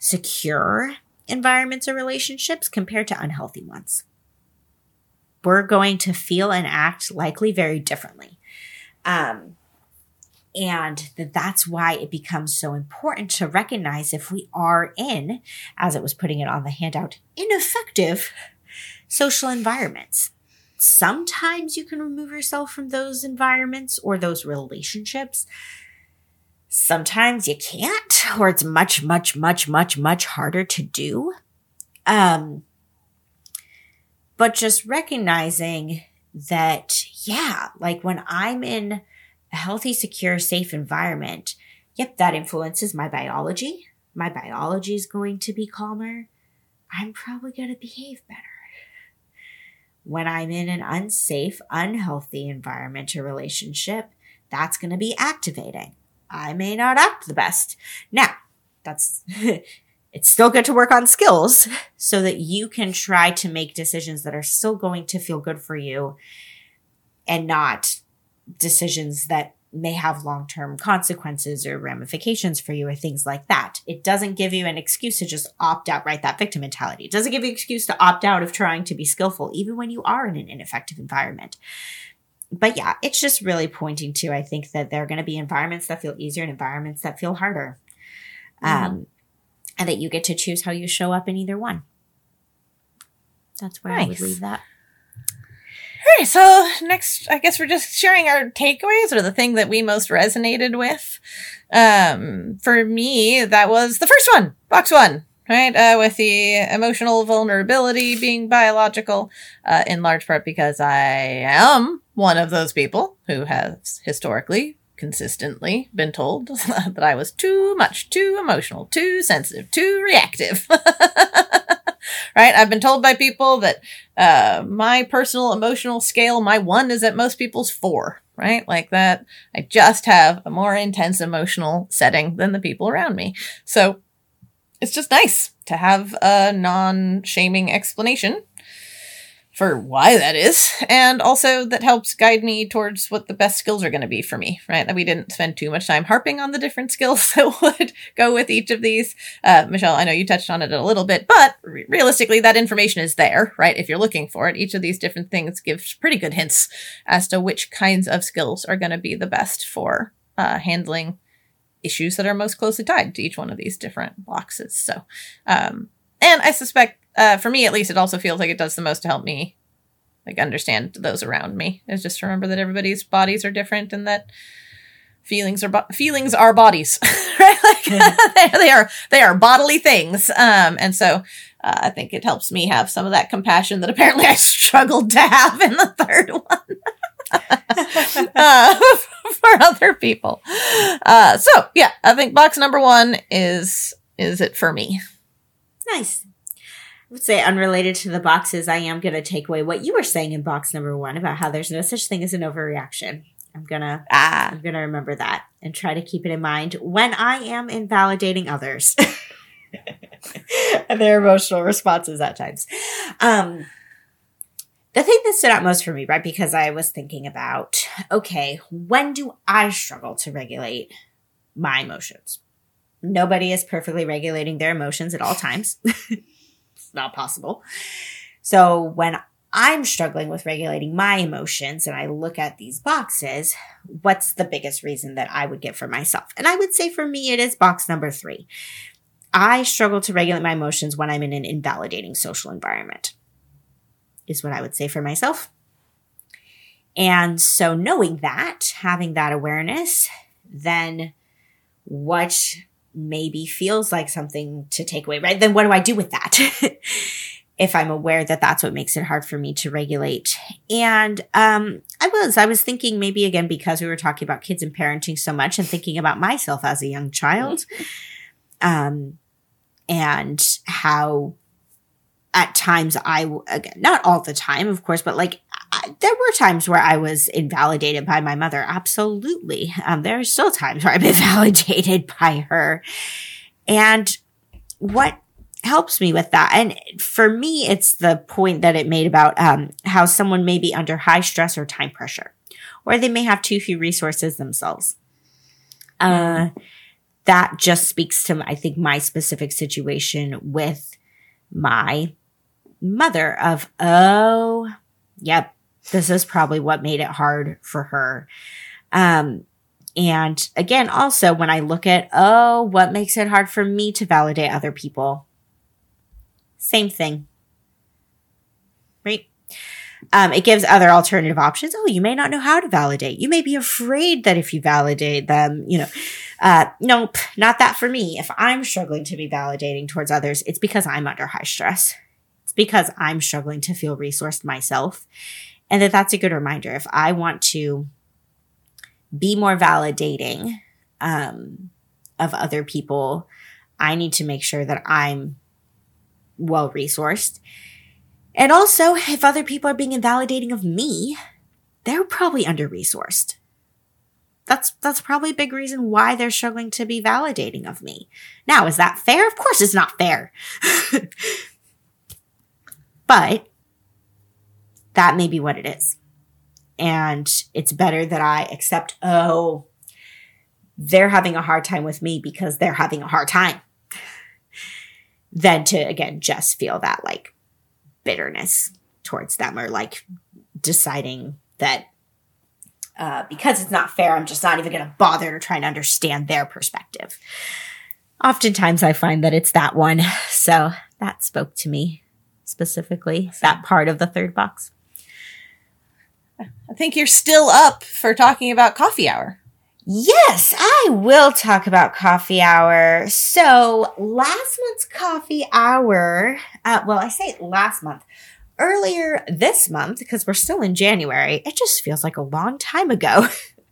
secure environments or relationships compared to unhealthy ones we're going to feel and act likely very differently. Um, and that's why it becomes so important to recognize if we are in, as it was putting it on the handout, ineffective social environments. Sometimes you can remove yourself from those environments or those relationships. Sometimes you can't, or it's much, much, much, much, much harder to do. Um, but just recognizing that, yeah, like when I'm in a healthy, secure, safe environment, yep, that influences my biology. My biology is going to be calmer. I'm probably going to behave better. When I'm in an unsafe, unhealthy environment or relationship, that's going to be activating. I may not act the best. Now, that's it's still good to work on skills so that you can try to make decisions that are still going to feel good for you and not decisions that may have long-term consequences or ramifications for you or things like that. It doesn't give you an excuse to just opt out, right? That victim mentality. It doesn't give you an excuse to opt out of trying to be skillful, even when you are in an ineffective environment. But yeah, it's just really pointing to, I think that there are going to be environments that feel easier and environments that feel harder. Mm-hmm. Um, and that you get to choose how you show up in either one. That's where nice. I would leave that. All right, so next, I guess we're just sharing our takeaways or the thing that we most resonated with. Um, for me, that was the first one, box one, right? Uh, with the emotional vulnerability being biological, uh, in large part because I am one of those people who has historically consistently been told that I was too much, too emotional, too sensitive, too reactive. right? I've been told by people that uh, my personal emotional scale, my one is at most people's four. right? Like that, I just have a more intense emotional setting than the people around me. So it's just nice to have a non shaming explanation for why that is. And also that helps guide me towards what the best skills are going to be for me, right? That we didn't spend too much time harping on the different skills that would go with each of these. Uh, Michelle, I know you touched on it a little bit, but re- realistically, that information is there, right? If you're looking for it, each of these different things gives pretty good hints as to which kinds of skills are going to be the best for uh, handling issues that are most closely tied to each one of these different boxes. So, um, and I suspect uh, for me at least, it also feels like it does the most to help me like understand those around me. Is just to remember that everybody's bodies are different and that feelings are bo- feelings are bodies, right? Like they, they are they are bodily things. Um, and so uh, I think it helps me have some of that compassion that apparently I struggled to have in the third one. uh, for other people. Uh, so yeah, I think box number one is is it for me. Nice I would say unrelated to the boxes, I am going to take away what you were saying in box number one about how there's no such thing as an overreaction. I'm gonna ah. I'm gonna remember that and try to keep it in mind when I am invalidating others and their emotional responses at times. Um, the thing that stood out most for me, right, because I was thinking about, okay, when do I struggle to regulate my emotions? Nobody is perfectly regulating their emotions at all times. It's not possible. So when I'm struggling with regulating my emotions and I look at these boxes, what's the biggest reason that I would get for myself? And I would say for me, it is box number three. I struggle to regulate my emotions when I'm in an invalidating social environment, is what I would say for myself. And so knowing that, having that awareness, then what maybe feels like something to take away, right? Then what do I do with that? if I'm aware that that's what makes it hard for me to regulate. And um, I was, I was thinking maybe again because we were talking about kids and parenting so much, and thinking about myself as a young child, um, and how at times I again not all the time, of course, but like there were times where I was invalidated by my mother. Absolutely, um, there are still times where I'm invalidated by her, and what helps me with that and for me it's the point that it made about um, how someone may be under high stress or time pressure or they may have too few resources themselves. Uh, that just speaks to i think my specific situation with my mother of, oh, yep, this is probably what made it hard for her. Um, and again, also when I look at, oh, what makes it hard for me to validate other people? Same thing. Right? Um, it gives other alternative options. Oh, you may not know how to validate. You may be afraid that if you validate them, you know, uh, nope, not that for me. If I'm struggling to be validating towards others, it's because I'm under high stress. It's because I'm struggling to feel resourced myself. And that that's a good reminder. If I want to be more validating um, of other people, I need to make sure that I'm well resourced. And also, if other people are being invalidating of me, they're probably under resourced. That's that's probably a big reason why they're struggling to be validating of me. Now, is that fair? Of course it's not fair. But that may be what it is. And it's better that I accept, oh, they're having a hard time with me because they're having a hard time than to, again, just feel that like bitterness towards them or like deciding that uh, because it's not fair, I'm just not even going to bother to try and understand their perspective. Oftentimes I find that it's that one. So that spoke to me specifically, that part of the third box. I think you're still up for talking about coffee hour. Yes, I will talk about coffee hour. So, last month's coffee hour, uh, well, I say last month, earlier this month, because we're still in January, it just feels like a long time ago.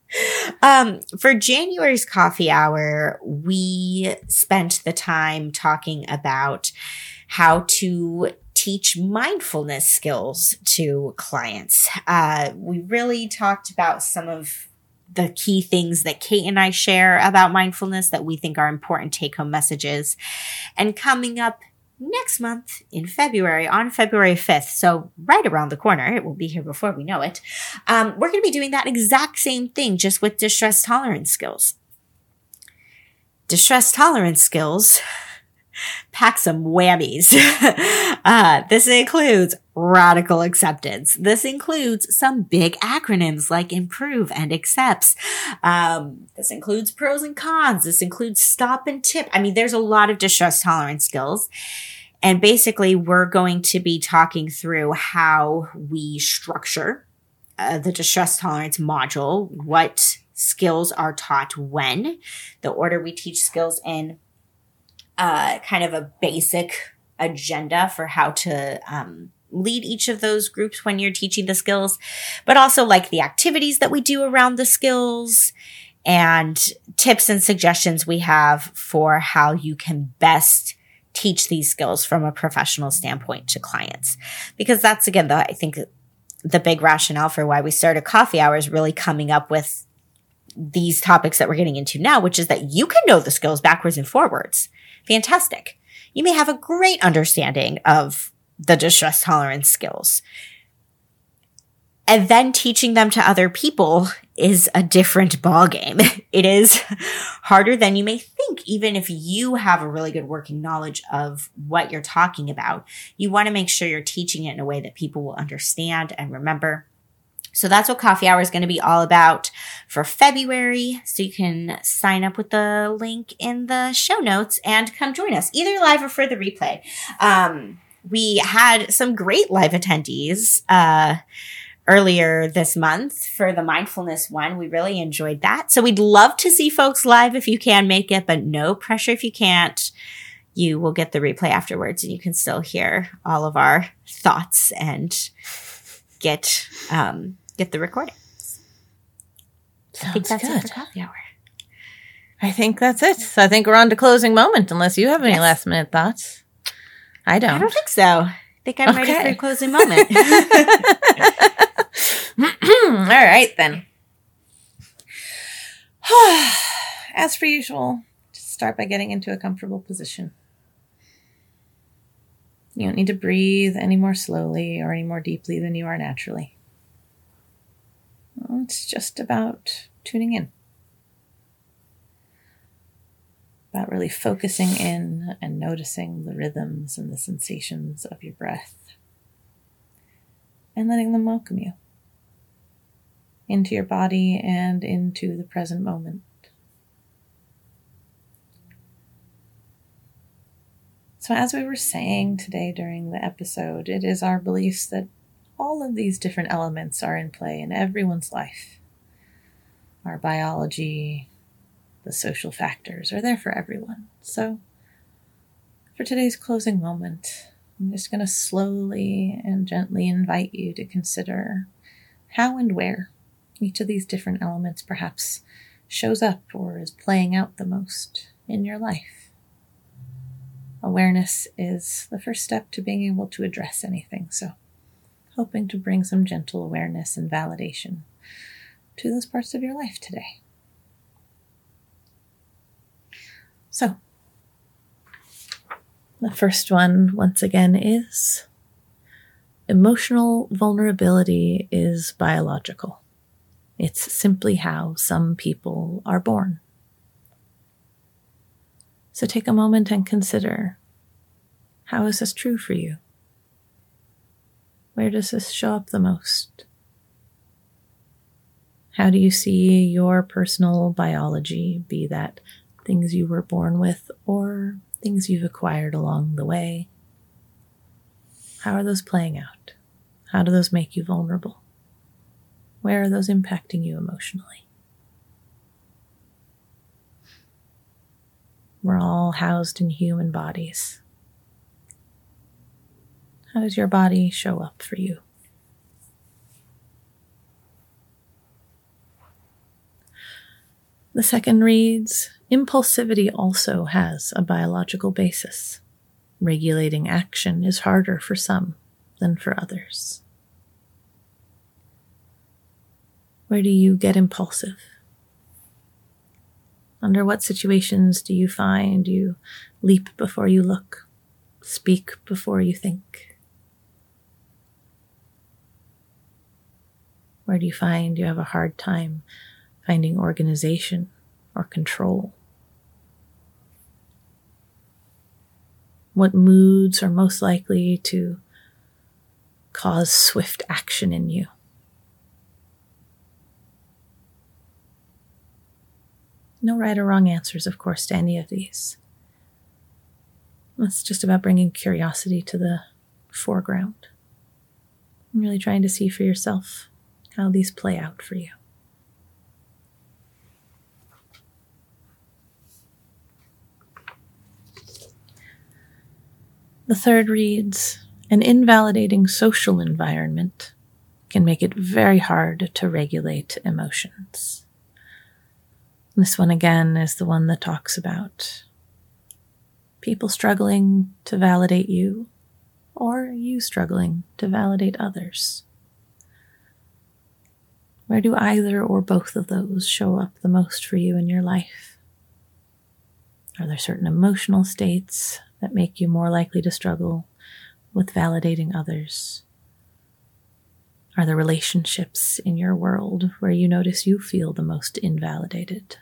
um, for January's coffee hour, we spent the time talking about how to teach mindfulness skills to clients. Uh, we really talked about some of the key things that Kate and I share about mindfulness that we think are important take home messages. And coming up next month in February, on February 5th, so right around the corner, it will be here before we know it, um, we're going to be doing that exact same thing just with distress tolerance skills. Distress tolerance skills pack some whammies. uh, this includes radical acceptance. This includes some big acronyms like improve and accepts. Um, this includes pros and cons. This includes stop and tip. I mean, there's a lot of distress tolerance skills. And basically, we're going to be talking through how we structure uh, the distress tolerance module, what skills are taught when, the order we teach skills in, uh, kind of a basic agenda for how to um, lead each of those groups when you're teaching the skills, but also like the activities that we do around the skills and tips and suggestions we have for how you can best teach these skills from a professional standpoint to clients. Because that's again, the, I think the big rationale for why we started coffee hours really coming up with these topics that we're getting into now, which is that you can know the skills backwards and forwards fantastic. You may have a great understanding of the distress tolerance skills. And then teaching them to other people is a different ballgame. It is harder than you may think, even if you have a really good working knowledge of what you're talking about. You want to make sure you're teaching it in a way that people will understand and remember. So that's what coffee hour is going to be all about for February. So you can sign up with the link in the show notes and come join us either live or for the replay. Um, we had some great live attendees, uh, earlier this month for the mindfulness one. We really enjoyed that. So we'd love to see folks live if you can make it, but no pressure if you can't. You will get the replay afterwards and you can still hear all of our thoughts and get um, get the recording. Sounds I think that's good. it for coffee hour. I think that's it. So I think we're on to closing moment, unless you have any yes. last minute thoughts. I don't. I don't think so. I think I'm okay. ready for closing moment. All right then. As per usual, just start by getting into a comfortable position. You don't need to breathe any more slowly or any more deeply than you are naturally. It's just about tuning in. About really focusing in and noticing the rhythms and the sensations of your breath. And letting them welcome you into your body and into the present moment. So, as we were saying today during the episode, it is our beliefs that all of these different elements are in play in everyone's life. Our biology, the social factors are there for everyone. So, for today's closing moment, I'm just going to slowly and gently invite you to consider how and where each of these different elements perhaps shows up or is playing out the most in your life. Awareness is the first step to being able to address anything. So, hoping to bring some gentle awareness and validation to those parts of your life today. So, the first one, once again, is emotional vulnerability is biological. It's simply how some people are born. So take a moment and consider how is this true for you? Where does this show up the most? How do you see your personal biology, be that things you were born with or things you've acquired along the way? How are those playing out? How do those make you vulnerable? Where are those impacting you emotionally? We're all housed in human bodies. How does your body show up for you? The second reads Impulsivity also has a biological basis. regulating action is harder for some than for others. Where do you get impulsive? Under what situations do you find you leap before you look, speak before you think? Where do you find you have a hard time finding organization or control? What moods are most likely to cause swift action in you? No right or wrong answers, of course, to any of these. It's just about bringing curiosity to the foreground. I'm really trying to see for yourself how these play out for you. The third reads An invalidating social environment can make it very hard to regulate emotions. This one again is the one that talks about people struggling to validate you or you struggling to validate others. Where do either or both of those show up the most for you in your life? Are there certain emotional states that make you more likely to struggle with validating others? Are there relationships in your world where you notice you feel the most invalidated?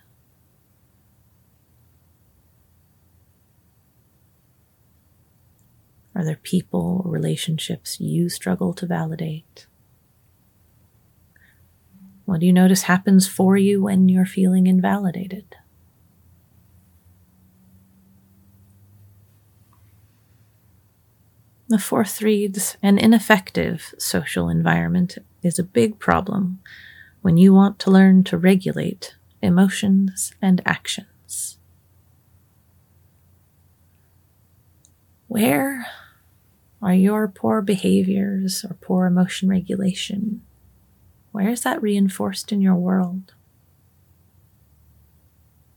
Are there people or relationships you struggle to validate? What do you notice happens for you when you're feeling invalidated? The fourth reads An ineffective social environment is a big problem when you want to learn to regulate emotions and actions. Where are your poor behaviors or poor emotion regulation where is that reinforced in your world?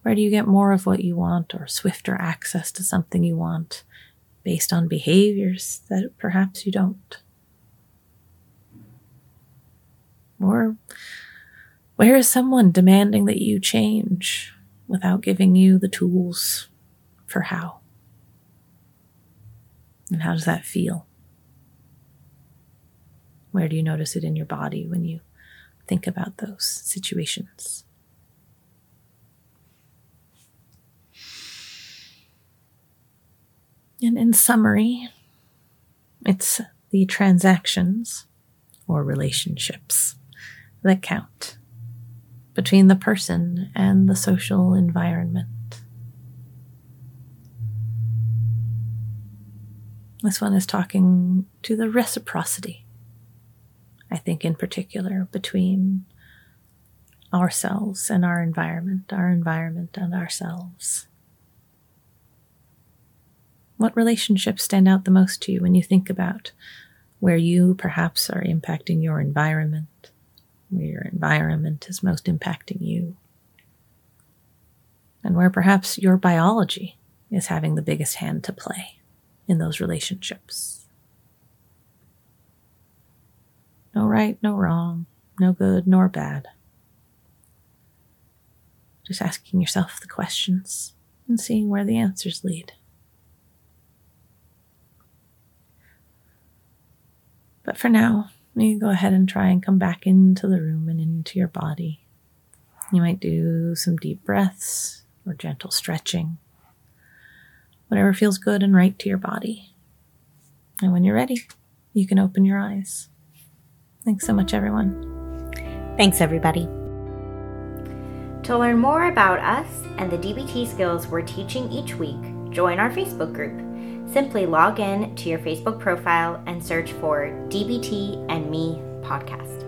Where do you get more of what you want or swifter access to something you want based on behaviors that perhaps you don't? Or where is someone demanding that you change without giving you the tools for how? And how does that feel? Where do you notice it in your body when you think about those situations. And in summary, it's the transactions or relationships that count between the person and the social environment. This one is talking to the reciprocity I think, in particular, between ourselves and our environment, our environment and ourselves. What relationships stand out the most to you when you think about where you perhaps are impacting your environment, where your environment is most impacting you, and where perhaps your biology is having the biggest hand to play in those relationships? No right, no wrong, no good nor bad. Just asking yourself the questions and seeing where the answers lead. But for now, you go ahead and try and come back into the room and into your body. You might do some deep breaths or gentle stretching, whatever feels good and right to your body. And when you're ready, you can open your eyes. Thanks so much, everyone. Thanks, everybody. To learn more about us and the DBT skills we're teaching each week, join our Facebook group. Simply log in to your Facebook profile and search for DBT and Me podcast.